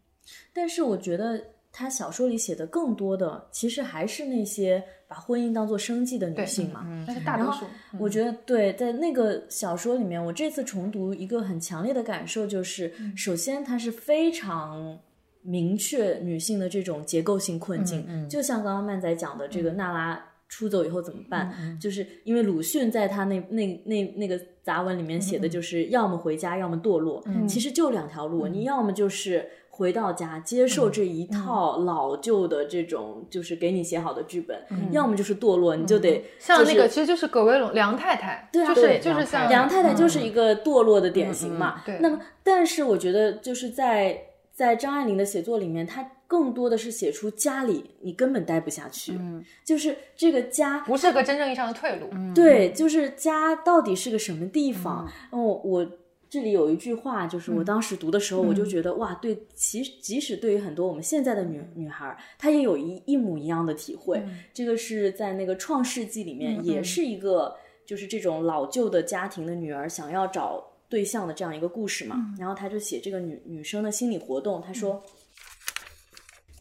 但是我觉得他小说里写的更多的，其实还是那些把婚姻当做生计的女性嘛。那是大多数。我觉得对，在那个小说里面，我这次重读一个很强烈的感受就是，首先它是非常明确女性的这种结构性困境，就像刚刚曼仔讲的，这个娜拉出走以后怎么办？就是因为鲁迅在他那那那那个杂文里面写的就是，要么回家，要么堕落，其实就两条路，你要么就是。回到家接受这一套老旧的这种，就是给你写好的剧本，要么就是堕落，你就得像那个，其实就是葛威龙梁太太，对啊就是对就是像梁太太就是一个堕落的典型嘛。对那么，但是我觉得就是在在张爱玲的写作里面，她更多的是写出家里你根本待不下去，嗯就是这个家不是个真正意义上的退路。对，就是家到底是个什么地方？嗯哦，我这里有一句话，就是我当时读的时候，我就觉得、哇，对，其实即使对于很多我们现在的女女孩儿，她也有一一模一样的体会。这个是在那个《创世纪》里面，也是一个就是这种老旧的家庭的女儿想要找对象的这样一个故事嘛。然后他就写这个女女生的心理活动，他说。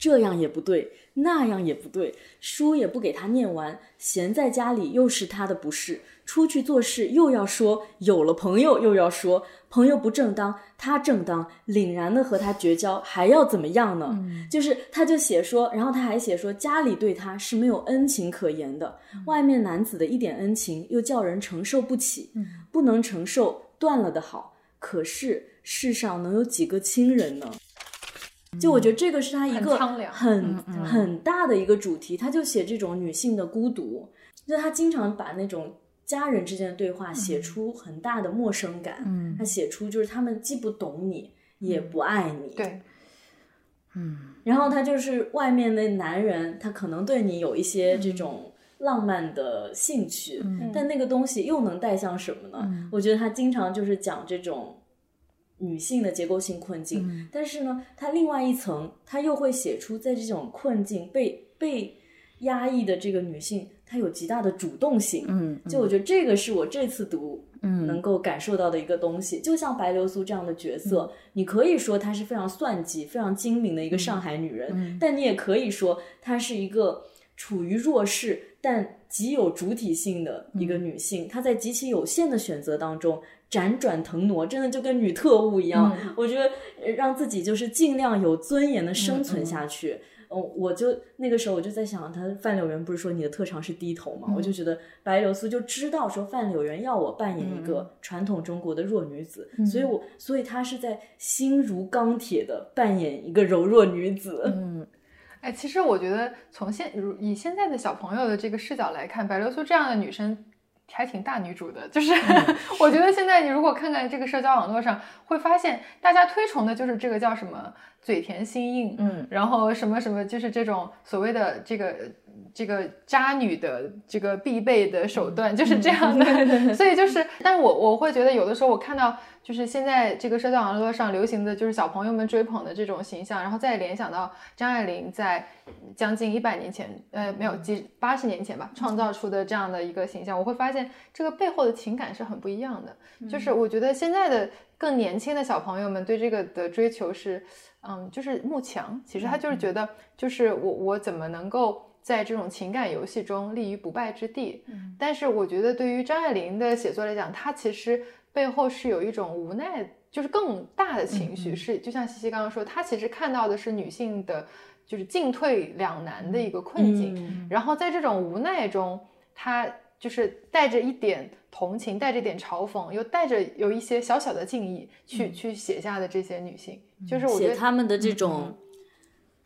这样也不对，那样也不对，书也不给他念完，闲在家里又是他的不是，出去做事又要说有了朋友又要说朋友不正当，他正当，凛然的和他绝交，还要怎么样呢？就是他就写说，然后他还写说家里对他是没有恩情可言的，外面男子的一点恩情又叫人承受不起，不能承受断了的好，可是世上能有几个亲人呢？就我觉得这个是他一个很很很大的一个主题，他就写这种女性的孤独，就他经常把那种家人之间的对话写出很大的陌生感，嗯。他写出就是他们既不懂你，也不爱你，对，嗯。然后他就是外面的男人，他可能对你有一些这种浪漫的兴趣，但那个东西又能带向什么呢？我觉得他经常就是讲这种女性的结构性困境，但是呢，他另外一层，他又会写出在这种困境被被压抑的这个女性，她有极大的主动性。嗯，就我觉得这个是我这次读嗯。能够感受到的一个东西。就像白流苏这样的角色，你可以说她是非常算计、非常精明的一个上海女人，但你也可以说她是一个处于弱势但极有主体性的一个女性。她在极其有限的选择当中。辗转腾挪，真的就跟女特务一样。我觉得呃让自己就是尽量有尊严的生存下去。哦，我就那个时候我就在想，他范柳原不是说你的特长是低头嘛？我就觉得白流苏就知道说范柳原要我扮演一个传统中国的弱女子，所以我所以他是在心如钢铁的扮演一个柔弱女子。嗯，哎，其实我觉得从现如以现在的小朋友的这个视角来看，白流苏这样的女生。还挺大女主的，就是 我觉得现在你如果看看这个社交网络上，会发现大家推崇的就是这个叫什么嘴甜心硬，嗯，然后什么什么，就是这种所谓的这个。这个渣女的这个必备的手段就是这样的，所以就是，但是我我会觉得有的时候我看到就是现在这个社交网络上流行的就是小朋友们追捧的这种形象，然后再联想到张爱玲在将近一百年前，呃，没有几八十年前吧，创造出的这样的一个形象，我会发现这个背后的情感是很不一样的。就是我觉得现在的更年轻的小朋友们对这个的追求是，嗯，就是慕强，其实他就是觉得就是我我怎么能够。在这种情感游戏中立于不败之地，嗯，但是我觉得对于张爱玲的写作来讲，她其实背后是有一种无奈，就是更大的情绪，是就像西西刚刚说，她其实看到的是女性的，就是进退两难的一个困境，然后在这种无奈中，她就是带着一点同情，带着一点嘲讽，又带着有一些小小的敬意去去写下的这些女性，就是我觉得他们的这种。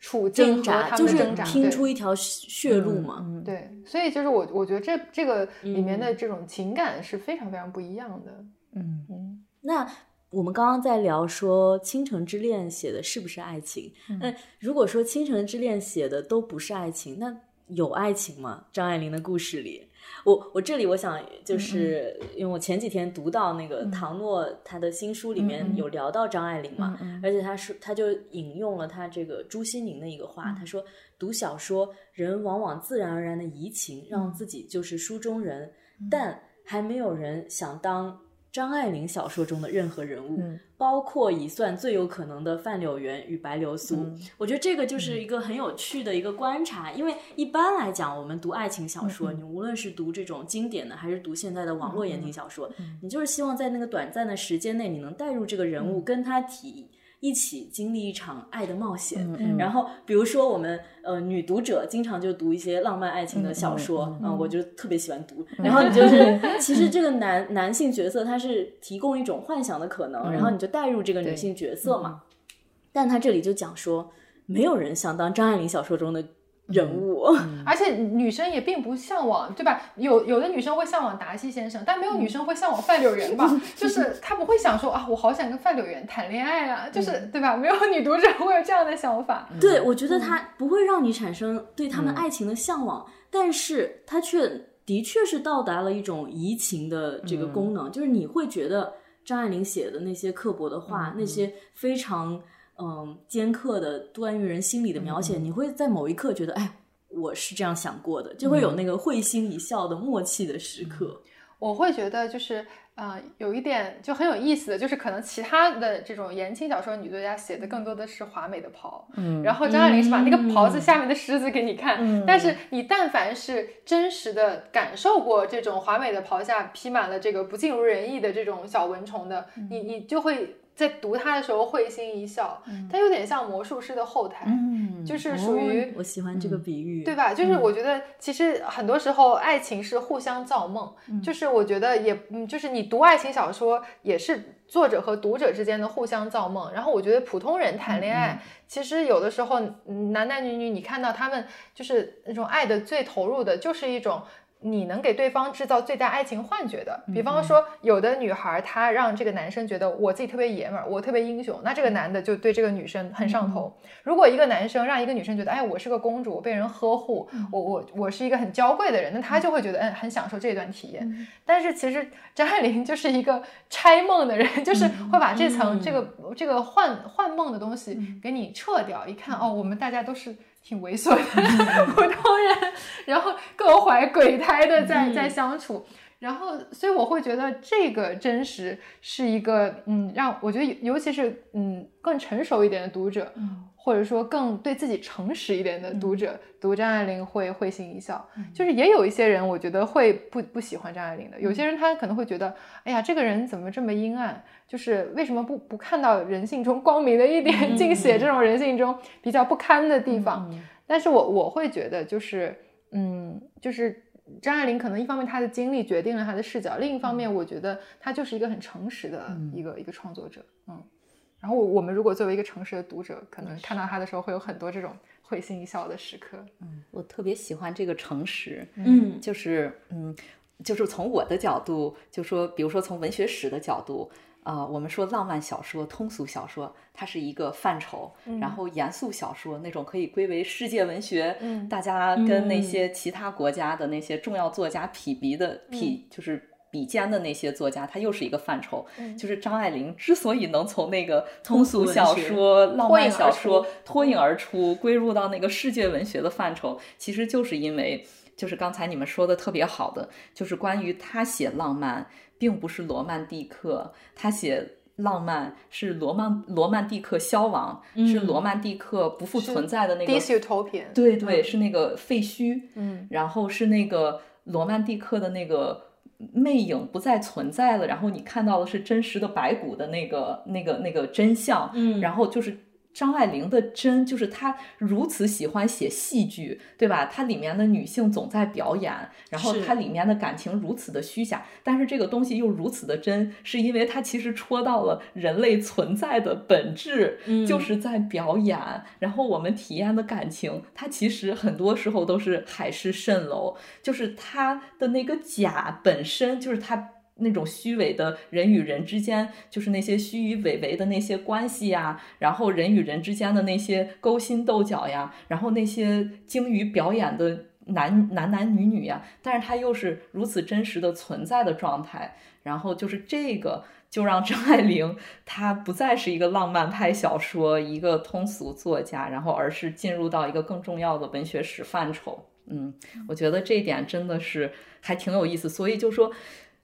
处境和他们挣扎，拼出一条血路嘛。对，所以就是我，我觉得这这个里面的这种情感是非常非常不一样的。嗯嗯。那我们刚刚在聊说《倾城之恋》写的是不是爱情？那如果说《倾城之恋》写的都不是爱情，那有爱情吗？张爱玲的故事里？我我这里我想就是因为我前几天读到那个唐诺他的新书里面有聊到张爱玲嘛，而且他说他就引用了他这个朱西宁的一个话，他说读小说人往往自然而然的移情，让自己就是书中人，但还没有人想当。张爱玲小说中的任何人物，包括已算最有可能的范柳园与白流苏，我觉得这个就是一个很有趣的一个观察。因为一般来讲，我们读爱情小说，你无论是读这种经典的，还是读现在的网络言情小说，你就是希望在那个短暂的时间内，你能带入这个人物，跟他提。一起经历一场爱的冒险，然后比如说我们呃女读者经常就读一些浪漫爱情的小说，嗯，我就特别喜欢读。然后你就 是其实这个男男性角色他是提供一种幻想的可能，然后你就带入这个女性角色嘛。但他这里就讲说，没有人想当张爱玲小说中的。人物，而且女生也并不向往，对吧？有有的女生会向往达西先生，但没有女生会向往范柳原吧？就是她不会想说啊，我好想跟范柳原谈恋爱啊，就是对吧？没有女读者会有这样的想法。对，我觉得他不会让你产生对他们爱情的向往，但是他却的确是到达了一种移情的这个功能，就是你会觉得张爱玲写的那些刻薄的话，那些非常。嗯，尖刻的关于人心里的描写，你会在某一刻觉得，哎，我是这样想过的，就会有那个会心一笑的默契的时刻。我会觉得，就是呃，有一点就很有意思的就是，可能其他的这种言情小说女作家写的更多的是华美的袍，嗯，然后张爱玲是把那个袍子下面的狮子给你看，但是你但凡是真实的感受过这种华美的袍下披满了这个不尽如人意的这种小蚊虫的，你你就会。在读它的时候会心一笑，它有点像魔术师的后台，就是属于我喜欢这个比喻，对吧？就是我觉得其实很多时候爱情是互相造梦，就是我觉得也嗯，就是你读爱情小说也是作者和读者之间的互相造梦。然后我觉得普通人谈恋爱，其实有的时候男男女女，你看到他们就是那种爱的最投入的，就是一种。你能给对方制造最大爱情幻觉的，比方说，有的女孩她让这个男生觉得我自己特别爷们儿，我特别英雄，那这个男的就对这个女生很上头。如果一个男生让一个女生觉得，哎，我是个公主，被人呵护，我我我是一个很娇贵的人，那他就会觉得，嗯，很享受这段体验。但是其实张爱玲就是一个拆梦的人，就是会把这层这个这个幻幻梦的东西给你撤掉，一看，哦，我们大家都是。挺猥琐的普通人，然后各怀鬼胎的在在相处，然后所以我会觉得这个真实是一个嗯，让我觉得尤其是嗯更成熟一点的读者。或者说更对自己诚实一点的读者读张爱玲会会心一笑，就是也有一些人我觉得会不不喜欢张爱玲的，有些人他可能会觉得，哎呀，这个人怎么这么阴暗？就是为什么不不看到人性中光明的一点，尽写这种人性中比较不堪的地方？但是我我会觉得就是嗯，就是张爱玲可能一方面她的经历决定了她的视角，另一方面我觉得她就是一个很诚实的一个、一个创作者，嗯。然后我我们如果作为一个诚实的读者，可能看到他的时候会有很多这种会心一笑的时刻。嗯，我特别喜欢这个诚实，嗯就是嗯，就是从我的角度，就说，比如说从文学史的角度，啊、我们说浪漫小说、通俗小说，它是一个范畴，然后严肃小说那种可以归为世界文学，嗯。大家跟那些其他国家的那些重要作家匹敌的匹，就是。比肩的那些作家，他又是一个范畴。就是张爱玲之所以能从那个通俗小说、浪漫小说脱颖而出，归入到那个世界文学的范畴，其实就是因为，就是刚才你们说的特别好的，就是关于他写浪漫，并不是罗曼蒂克，他写浪漫是罗曼罗曼蒂克消亡，是罗曼蒂克不复存在的那个 dystopian，对对，是那个废墟，嗯，然后是那个罗曼蒂克的那个魅影不再存在了，然后你看到的是真实的白骨的那个那个那个真相，嗯然后就是。张爱玲的真就是她如此喜欢写戏剧，对吧？它里面的女性总在表演，然后是它里面的感情如此的虚假，但是这个东西又如此的真，是因为它其实戳到了人类存在的本质，嗯就是在表演。然后我们体验的感情，它其实很多时候都是海市蜃楼，就是它的那个假本身就是它。那种虚伪的人与人之间，就是那些虚与委蛇的那些关系呀，然后人与人之间的那些勾心斗角呀，然后那些精于表演的男男男女女呀，但是他又是如此真实的存在的状态，然后就是这个。就让张爱玲她不再是一个浪漫派小说一个通俗作家，然后而是进入到一个更重要的文学史范畴。嗯，我觉得这一点真的是还挺有意思。所以就说《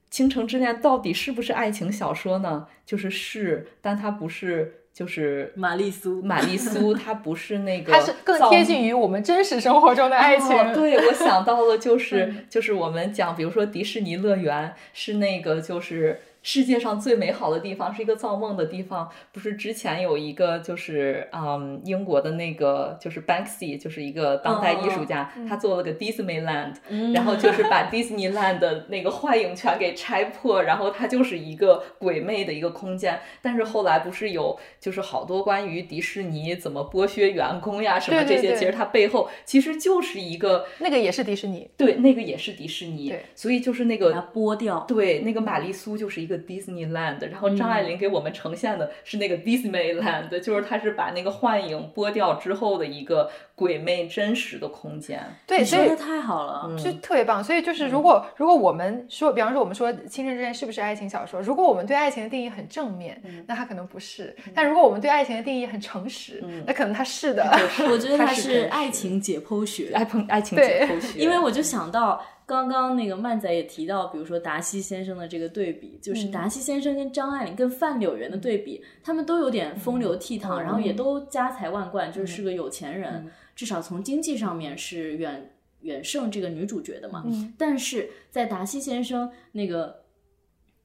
倾城之恋》到底是不是爱情小说呢？就是是，但它不是。就是玛丽苏，玛丽苏，它不是那个，它是更贴近于我们真实生活中的爱情。哦、对，我想到了，就是就是我们讲，比如说迪士尼乐园是那个就是。世界上最美好的地方是一个造梦的地方，不是之前有一个就是嗯英国的那个就是 Banksy，就是一个当代艺术家，嗯、他做了个 Disneyland，、嗯、然后就是把 Disneyland 的那个幻影全给拆破，然后它就是一个鬼魅的一个空间。但是后来不是有就是好多关于迪士尼怎么剥削员工呀什么这些，对对对其实它背后其实就是一个那个也是迪士尼，对，那个也是迪士尼，所以就是那个剥掉，对，那个玛丽苏就是一个 Disneyland，然后张爱玲给我们呈现的是那个 Disneyland，、嗯、就是它是把那个幻影剥掉之后的一个鬼魅真实的空间。对，说的太好了，就特别棒。所以就是如果、嗯、如果我们说，比方说我们说《倾城之恋》是不是爱情小说？如果我们对爱情的定义很正面，嗯、那它可能不是；但如果我们对爱情的定义很诚实，嗯、那可能它是的。我觉得它是是爱情解剖学，爱碰爱情解剖学。因为我就想到。刚刚那个曼仔也提到，比如说达西先生的这个对比，就是达西先生跟张爱玲跟范柳园的对比，他们都有点风流倜傥，然后也都家财万贯，就是是个有钱人，至少从经济上面是远远胜这个女主角的嘛。但是在达西先生那个。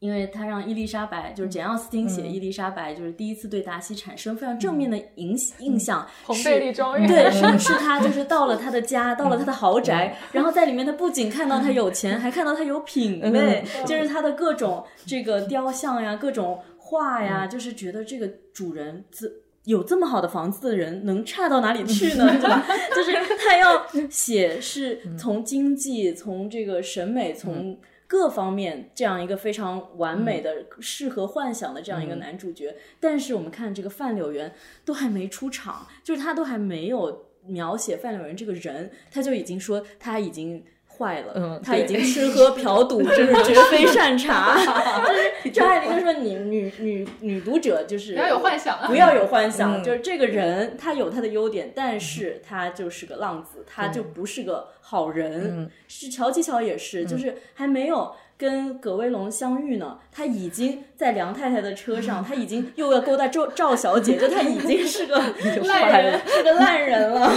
因为他让伊丽莎白，就是简奥斯汀写伊丽莎白，就是第一次对达西产生非常正面的影印象。红贝利庄园，对，是是他，就是到了他的家，到了他的豪宅，然后在里面，他不仅看到他有钱，还看到他有品味，就是他的各种这个雕像呀，各种画呀，就是觉得这个主人自。有这么好的房子的人能差到哪里去呢？对吧？就是他要写是从经济、从这个审美、从各方面这样一个非常完美的、适合幻想的这样一个男主角。但是我们看这个范柳园都还没出场，就是他都还没有描写范柳园这个人，他就已经说他已经。坏了，嗯，他已经吃喝嫖赌，就是绝非善茬。就是张爱玲就说：“你女女女读者就是不要有幻想，不要有幻想。嗯就是这个人他有他的优点，但是他就是个浪子，他就不是个好人。嗯是乔吉乔也是，就是还没有。”跟葛威龙相遇呢，他已经在梁太太的车上，他已经又要勾搭赵赵小姐，就他已经是个 烂人，是个烂人了。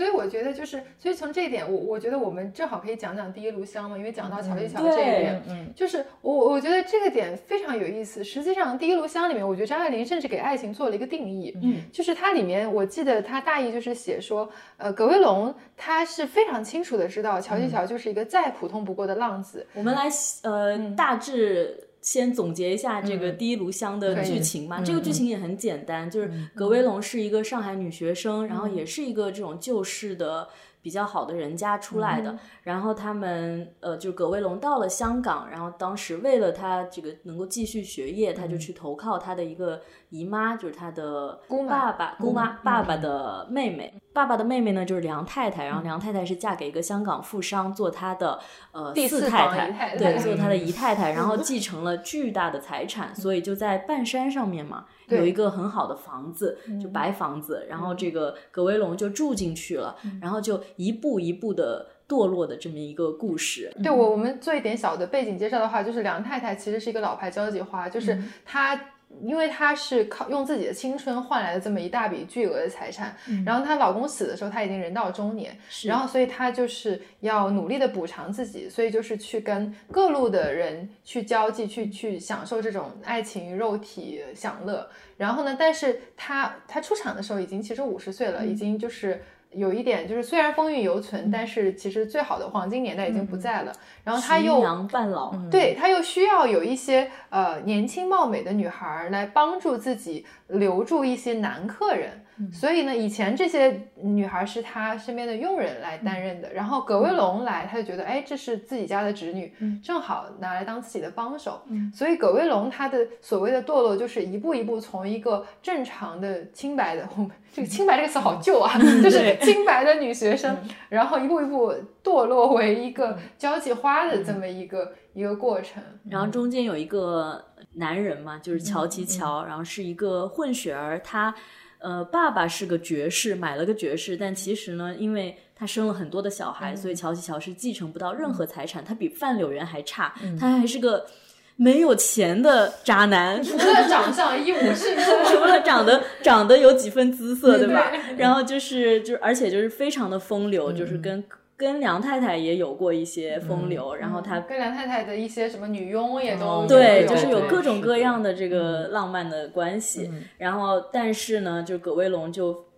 所以我觉得就是，所以从这一点，我我觉得我们正好可以讲讲第一炉香嘛，因为讲到乔一乔这一点，嗯，就是我我觉得这个点非常有意思。实际上，第一炉香里面，我觉得张爱玲甚至给爱情做了一个定义，嗯，就是它里面我记得它大意就是写说，呃，葛威龙他是非常清楚的知道乔一乔就是一个再普通不过的浪子。我们来呃大致。先总结一下这个《第一炉香》的剧情吧。这个剧情也很简单，就是葛威龙是一个上海女学生，然后也是一个这种旧式的比较好的人家出来的。然后他们呃，就葛威龙到了香港，然后当时为了他这个能够继续学业，他就去投靠他的一个姨妈，就是他的姑爸爸姑妈爸爸的妹妹。爸爸的妹妹呢，就是梁太太，然后梁太太是嫁给一个香港富商做他的呃第四太太，对，做他的姨太太，然后 继承了巨大的财产，所以就在半山上面嘛，有一个很好的房子，就白房子，然后这个葛威龙就住进去了，然后就一步一步的堕落的这么一个故事。对我，我们做一点小的背景介绍的话，就是梁太太其实是一个老牌交际花，就是她。因为她是靠用自己的青春换来的这么一大笔巨额的财产，然后她老公死的时候，她已经人到中年，然后所以她就是要努力的补偿自己，所以就是去跟各路的人去交际，去去享受这种爱情、肉体享乐。然后呢，但是她她出场的时候已经其实五十岁了，已经就是。有一点就是，虽然风韵犹存，但是其实最好的黄金年代已经不在了。然后他又半老，对他又需要有一些呃年轻貌美的女孩来帮助自己留住一些男客人。所以呢，以前这些女孩是他身边的佣人来担任的。然后葛威龙来，他就觉得，哎，这是自己家的侄女，正好拿来当自己的帮手。所以葛威龙他的所谓的堕落，就是一步一步从一个正常的清白的，我们这个清白这个词好旧啊，就是清白的女学生，然后一步一步堕落为一个交际花的这么一个一个过程。然后中间有一个男人嘛，就是乔其乔，然后是一个混血儿，他。呃，爸爸是个爵士，买了个爵士，但其实呢，因为他生了很多的小孩，所以乔西乔是继承不到任何财产，他比范柳园还差，他还是个没有钱的渣男，除了长相一无是 处，除了长得长得有几分姿色，对吧？然后就是就而且就是非常的风流，就是跟。跟梁太太也有过一些风流，然后他跟梁太太的一些什么女佣也都对，就是有各种各样的这个浪漫的关系。然后，但是呢，就葛威龙就。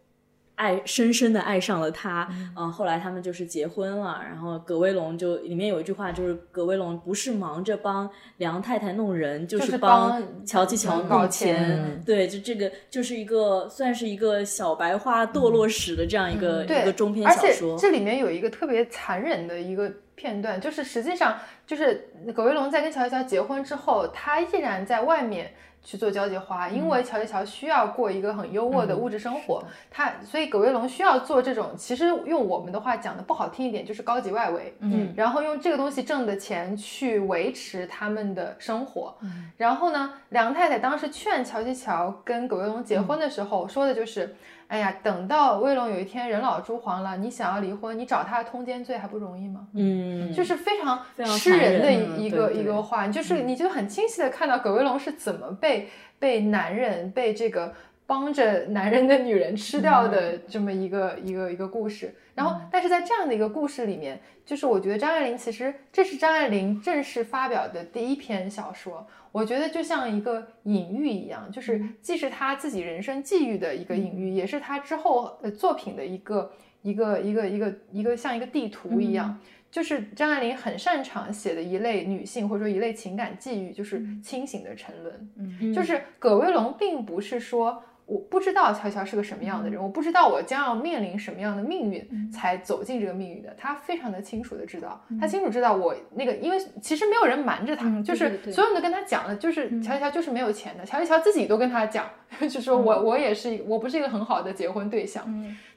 爱深深的爱上了他，嗯，后来他们就是结婚了。然后葛威龙就里面有一句话，就是葛威龙不是忙着帮梁太太弄人，就是帮乔琪乔弄钱。对，就这个就是一个算是一个小白花堕落史的这样一个一个中篇小说。这里面有一个特别残忍的一个片段，就是实际上就是葛威龙在跟乔继乔结婚之后，他依然在外面。去做交际花，因为乔吉乔需要过一个很优渥的物质生活，他所以葛威龙需要做这种，其实用我们的话讲的不好听一点，就是高级外围，嗯，然后用这个东西挣的钱去维持他们的生活，然后呢，梁太太当时劝乔吉乔跟葛威龙结婚的时候说的就是。哎呀，等到威龙有一天人老珠黄了，你想要离婚，你找他通奸罪还不容易吗？嗯，就是非常吃人的一个一个话，就是你就很清晰的看到葛威龙是怎么被被男人被这个帮着男人的女人吃掉的这么一个一个一个故事。然后，但是在这样的一个故事里面，就是我觉得张爱玲其实这是张爱玲正式发表的第一篇小说。我觉得就像一个隐喻一样，就是既是她自己人生际遇的一个隐喻，也是她之后呃作品的一个一个一个一个一个像一个地图一样。就是张爱玲很擅长写的一类女性或者说一类情感际遇，就是清醒的沉沦。嗯，就是葛威龙并不是说。我不知道乔乔是个什么样的人，我不知道我将要面临什么样的命运才走进这个命运的。他非常的清楚的知道，他清楚知道我那个，因为其实没有人瞒着他，就是所有人都跟他讲了，就是乔乔就是没有钱的。乔乔自己都跟他讲，就说我我也是，我不是一个很好的结婚对象。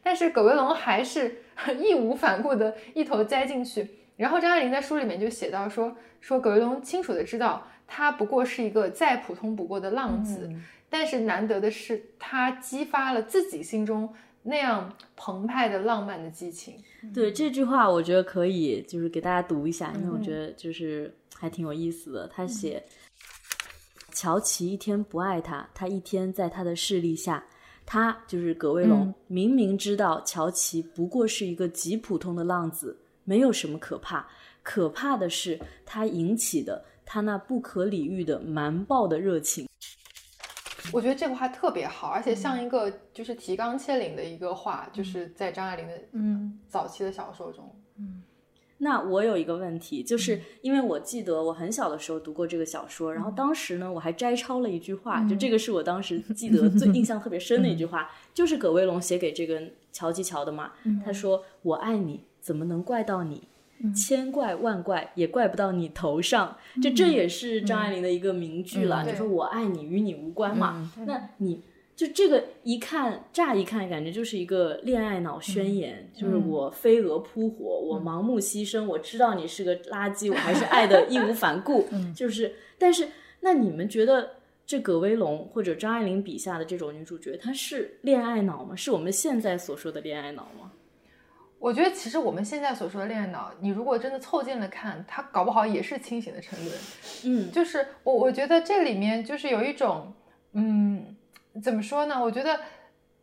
但是葛威龙还是 义无反顾的一头栽进去。然后张爱玲在书里面就写到说，说葛威龙清楚的知道，他不过是一个再普通不过的浪子。但是难得的是，他激发了自己心中那样澎湃的浪漫的激情。对这句话，我觉得可以就是给大家读一下，因为我觉得就是还挺有意思的。他写：乔琪一天不爱他，他一天在他的势力下，他就是葛威龙，明明知道乔奇不过是一个极普通的浪子，没有什么可怕，可怕的是他引起的他那不可理喻的蛮暴的热情。我觉得这个话特别好，而且像一个就是提纲挈领的一个话，就是在张爱玲的嗯。早期的小说中。嗯，那我有一个问题，就是因为我记得我很小的时候读过这个小说，然后当时呢我还摘抄了一句话，就这个是我当时记得最印象特别深的一句话，就是葛威龙写给这个乔吉乔的嘛。他说：“我爱你，怎么能怪到你？千怪万怪也怪不到你头上。”就这也是张爱玲的一个名句了，就说我爱你与你无关嘛。那你。就这个一看，乍一看感觉就是一个恋爱脑宣言，就是我飞蛾扑火，我盲目牺牲，我知道你是个垃圾，我还是爱的义无反顾。就是，但是那你们觉得这葛威龙或者张爱玲笔下的这种女主角，她是恋爱脑吗？是我们现在所说的恋爱脑吗？我觉得其实我们现在所说的恋爱脑，你如果真的凑近了看，它搞不好也是清醒的沉沦。嗯，就是我我觉得这里面就是有一种，嗯。怎么说呢？我觉得，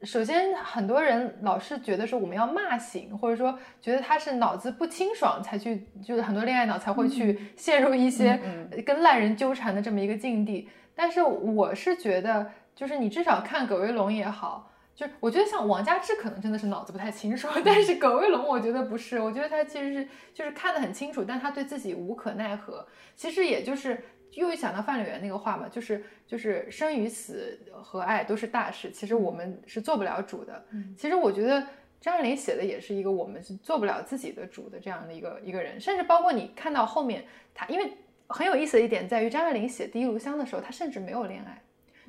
首先很多人老是觉得说我们要骂醒，或者说觉得他是脑子不清爽才去，就是很多恋爱脑才会去陷入一些跟烂人纠缠的这么一个境地。但是我是觉得，就是你至少看葛威龙也好，就我觉得像王佳芝可能真的是脑子不太清楚，但是葛卫龙我觉得不是，我觉得他其实是就是看得很清楚，但他对自己无可奈何。其实也就是。又想到范柳园那个话嘛，就是就是生与死和爱都是大事，其实我们是做不了主的。其实我觉得张爱玲写的也是一个我们是做不了自己的主的这样的一个一个人，甚至包括你看到后面，他因为很有意思的一点在于张爱玲写《第一炉香》的时候，她甚至没有恋爱，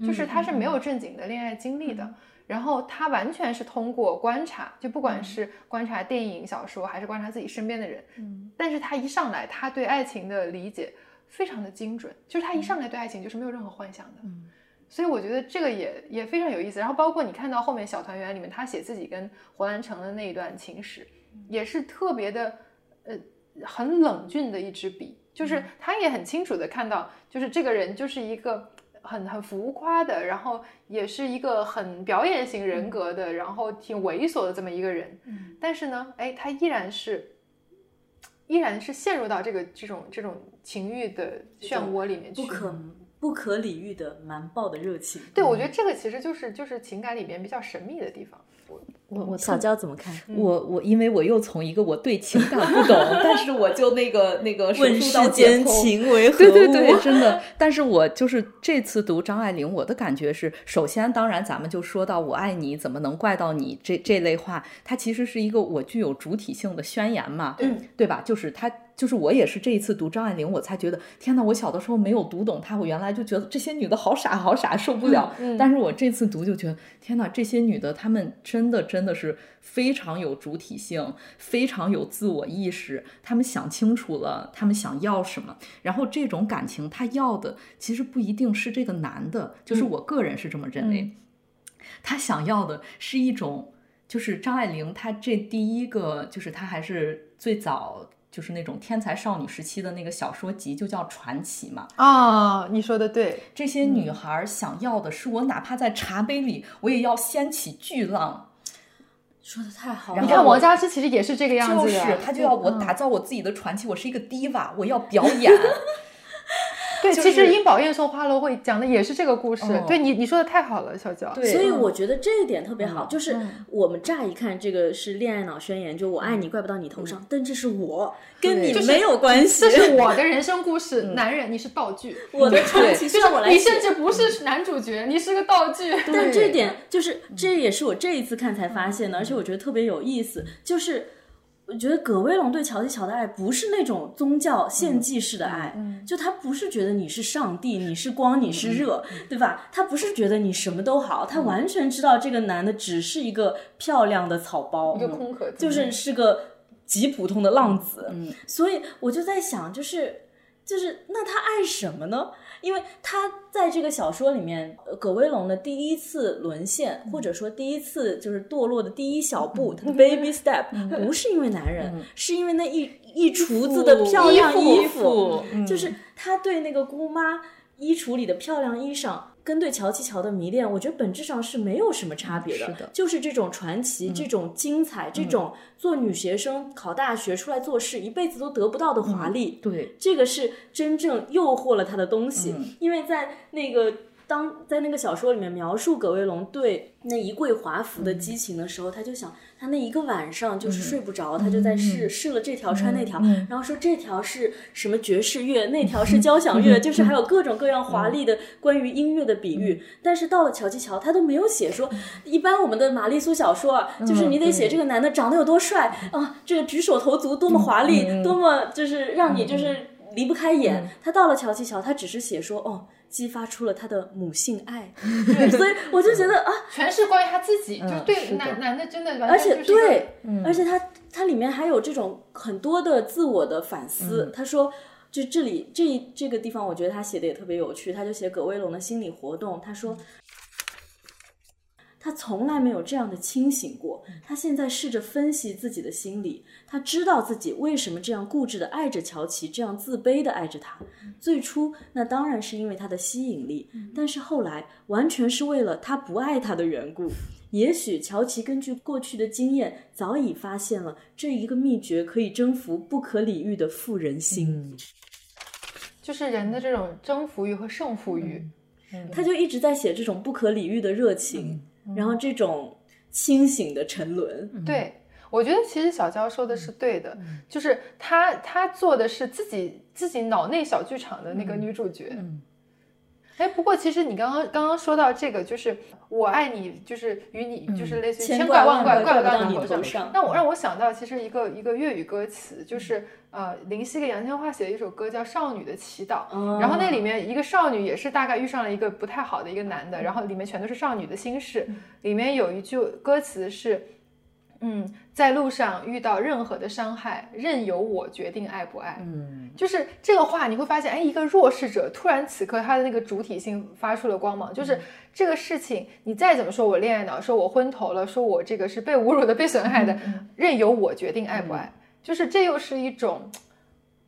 就是她是没有正经的恋爱经历的，然后他完全是通过观察，就不管是观察电影、小说，还是观察自己身边的人，嗯，但是他一上来，他对爱情的理解。非常的精准，就是他一上来对爱情就是没有任何幻想的，嗯，所以我觉得这个也也非常有意思。然后包括你看到后面《小团圆》里面他写自己跟胡兰成的那一段情史，也是特别的，呃，很冷峻的一支笔，就是他也很清楚的看到，就是这个人就是一个很很浮夸的，然后也是一个很表演型人格的，然后挺猥琐的这么一个人，嗯，但是呢，哎，他依然是。依然是陷入到这个这种这种情欲的漩涡里面去，不可不可理喻的瞒报的热情。对，我觉得这个其实就是就是情感里面比较神秘的地方。我我我小娇怎么看？我我因为我又从一个我对情感不懂，但是我就那个那个问世间情为何物？对对对，真的。但是我就是这次读张爱玲，我的感觉是，首先当然咱们就说到我爱你，怎么能怪到你这这类话，它其实是一个我具有主体性的宣言嘛，嗯，对吧？就是它。就是我也是这一次读张爱玲，我才觉得天哪！我小的时候没有读懂她，我原来就觉得这些女的好傻好傻，受不了。但是我这次读就觉得天哪，这些女的她们真的真的是非常有主体性，非常有自我意识，他们想清楚了，他们想要什么。然后这种感情，他要的其实不一定是这个男的，就是我个人是这么认为，他想要的是一种，就是张爱玲她这第一个，就是她还是最早。就是那种天才少女时期的那个小说集，就叫传奇嘛。啊，你说的对，这些女孩想要的是我，哪怕在茶杯里，我也要掀起巨浪。说的太好了。你看王佳芝其实也是这个样子，就是她就要我打造我自己的传奇，我是一个 diva，我要表演。对，其实殷宝燕送花楼会讲的也是这个故事。对你，你说的太好了，小娇。对，所以我觉得这一点特别好，就是我们乍一看这个是恋爱脑宣言，就我爱你怪不到你头上，但这是我跟你没有关系，这是我的 人生故事。男人，你是道具，我的传奇是我来你甚至不是男主角，你是个道具。但这点就是，这也是我这一次看才发现的，而且我觉得特别有意思，就是。我觉得葛威龙对乔西乔的爱不是那种宗教献祭式的爱，就他不是觉得你是上帝，你是光，你是热，对吧？他不是觉得你什么都好，他完全知道这个男的只是一个漂亮的草包，一个空壳，就是是个极普通的浪子。所以我就在想，就是就是那他爱什么呢？因为他在这个小说里面，葛威龙的第一次沦陷，或者说第一次就是堕落的第一小步，他的 baby step，不是因为男人，是因为那一一橱子的漂亮衣服，就是他对那个姑妈衣橱里的漂亮衣裳，跟对乔其乔的迷恋，我觉得本质上是没有什么差别的。是的就是这种传奇、这种精彩、这种做女学生考大学出来做事一辈子都得不到的华丽。对，这个是真正诱惑了他的东西，嗯因为在那个当在那个小说里面描述葛威龙对那一柜华服的激情的时候，他就想他那一个晚上就是睡不着，他就在试、试了这条穿那条，然后说这条是什么爵士乐，那条是交响乐，就是还有各种各样华丽的关于音乐的比喻。但是到了乔吉乔，他都没有写说，一般我们的玛丽苏小说啊，就是你得写这个男的长得有多帅啊，这个举手投足多么华丽，多么就是让你就是。离不开眼。他到了乔七乔，他只是写说哦，激发出了他的母性爱，所以我就觉得啊，全是关于他自己，就是对是男男的真的完而且全就是一个对，而且他他里面还有这种很多的自我的反思。他说。就这里这这个地方，我觉得他写的也特别有趣。他就写葛威龙的心理活动，他说他从来没有这样的清醒过。他现在试着分析自己的心理，他知道自己为什么这样固执的爱着乔琪，这样自卑的爱着他。最初那当然是因为他的吸引力，但是后来完全是为了他不爱他的缘故。也许乔琪根据过去的经验，早已发现了这一个秘诀，可以征服不可理喻的妇人心。就是人的这种征服欲和胜负欲。他就一直在写这种不可理喻的热情，然后这种清醒的沉沦。对，我觉得其实小娇说的是对的，就是她她做的是自己自己脑内小剧场的那个女主角。哎，不过其实你刚刚刚刚说到这个，就是我爱你，就是与你，就是类似于千千怪万怪怪不到你头上那我让我想到，其实一个一个粤语歌词，就是呃林夕给杨千嬅写的一首歌叫《少女的祈祷》，然后那里面一个少女也是大概遇上了一个不太好的一个男的，然后里面全都是少女的心事，里面有一句歌词是。嗯，在路上遇到任何的伤害，任由我决定爱不爱。嗯，就是这个话，你会发现，哎，一个弱势者突然此刻他的那个主体性发出了光芒。就是这个事情，你再怎么说我恋爱脑，说我昏头了，说我这个是被侮辱的、被损害的，任由我决定爱不爱。就是这又是一种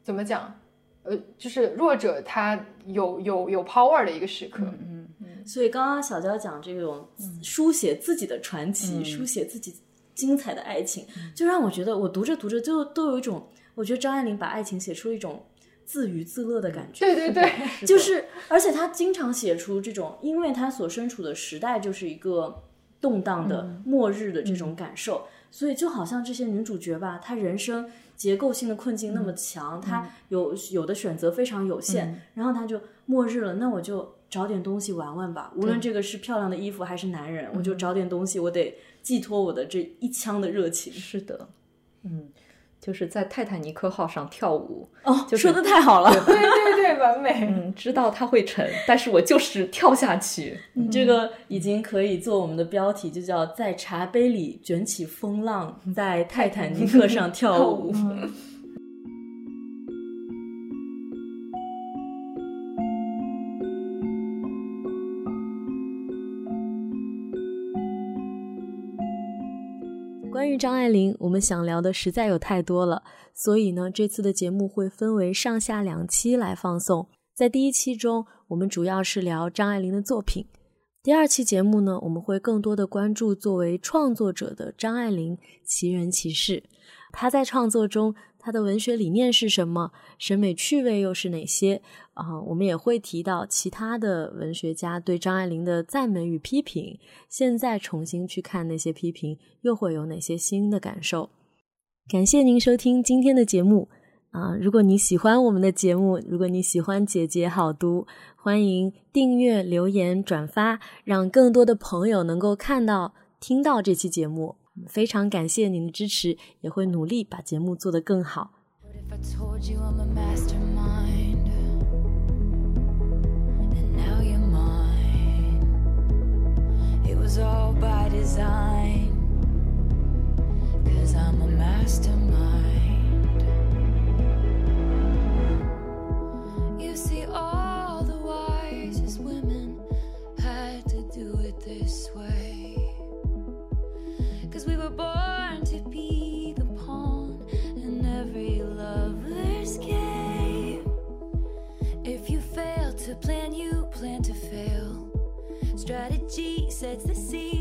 怎么讲？呃，就是弱者他有有有 power 的一个时刻。嗯嗯所以刚刚小娇讲这种书写自己的传奇，书写自己精彩的爱情，就让我觉得我读着读着就都有一种，我觉得张爱玲把爱情写出一种自娱自乐的感觉。对对对，就是，而且她经常写出这种，因为她所身处的时代就是一个动荡的、末日的这种感受，所以就好像这些女主角吧，她人生结构性的困境那么强，她有有的选择非常有限，然后她就末日了，那我就找点东西玩玩吧，无论这个是漂亮的衣服还是男人，我就找点东西，我得寄托我的这一腔的热情。是的，嗯，就是在泰坦尼克号上跳舞，哦，就是说的太好了，对对对，完美。嗯，知道它会沉，但是我就是跳下去。你这个已经可以做我们的标题，就叫在茶杯里卷起风浪，在泰坦尼克上跳舞。关 张爱玲，我们想聊的实在有太多了，所以呢，这次的节目会分为上下两期来放送。在第一期中，我们主要是聊张爱玲的作品；第二期节目呢，我们会更多的关注作为创作者的张爱玲其人其事。她在创作中，她的文学理念是什么？审美趣味又是哪些？啊、我们也会提到其他的文学家对张爱玲的赞美与批评。现在重新去看那些批评，又会有哪些新的感受？感谢您收听今天的节目啊！如果你喜欢我们的节目，如果你喜欢姐姐好读，欢迎订阅、留言、转发，让更多的朋友能够看到、听到这期节目。非常感谢您的支持，也会努力把节目做得更好。What if I told you I'm a sets the scene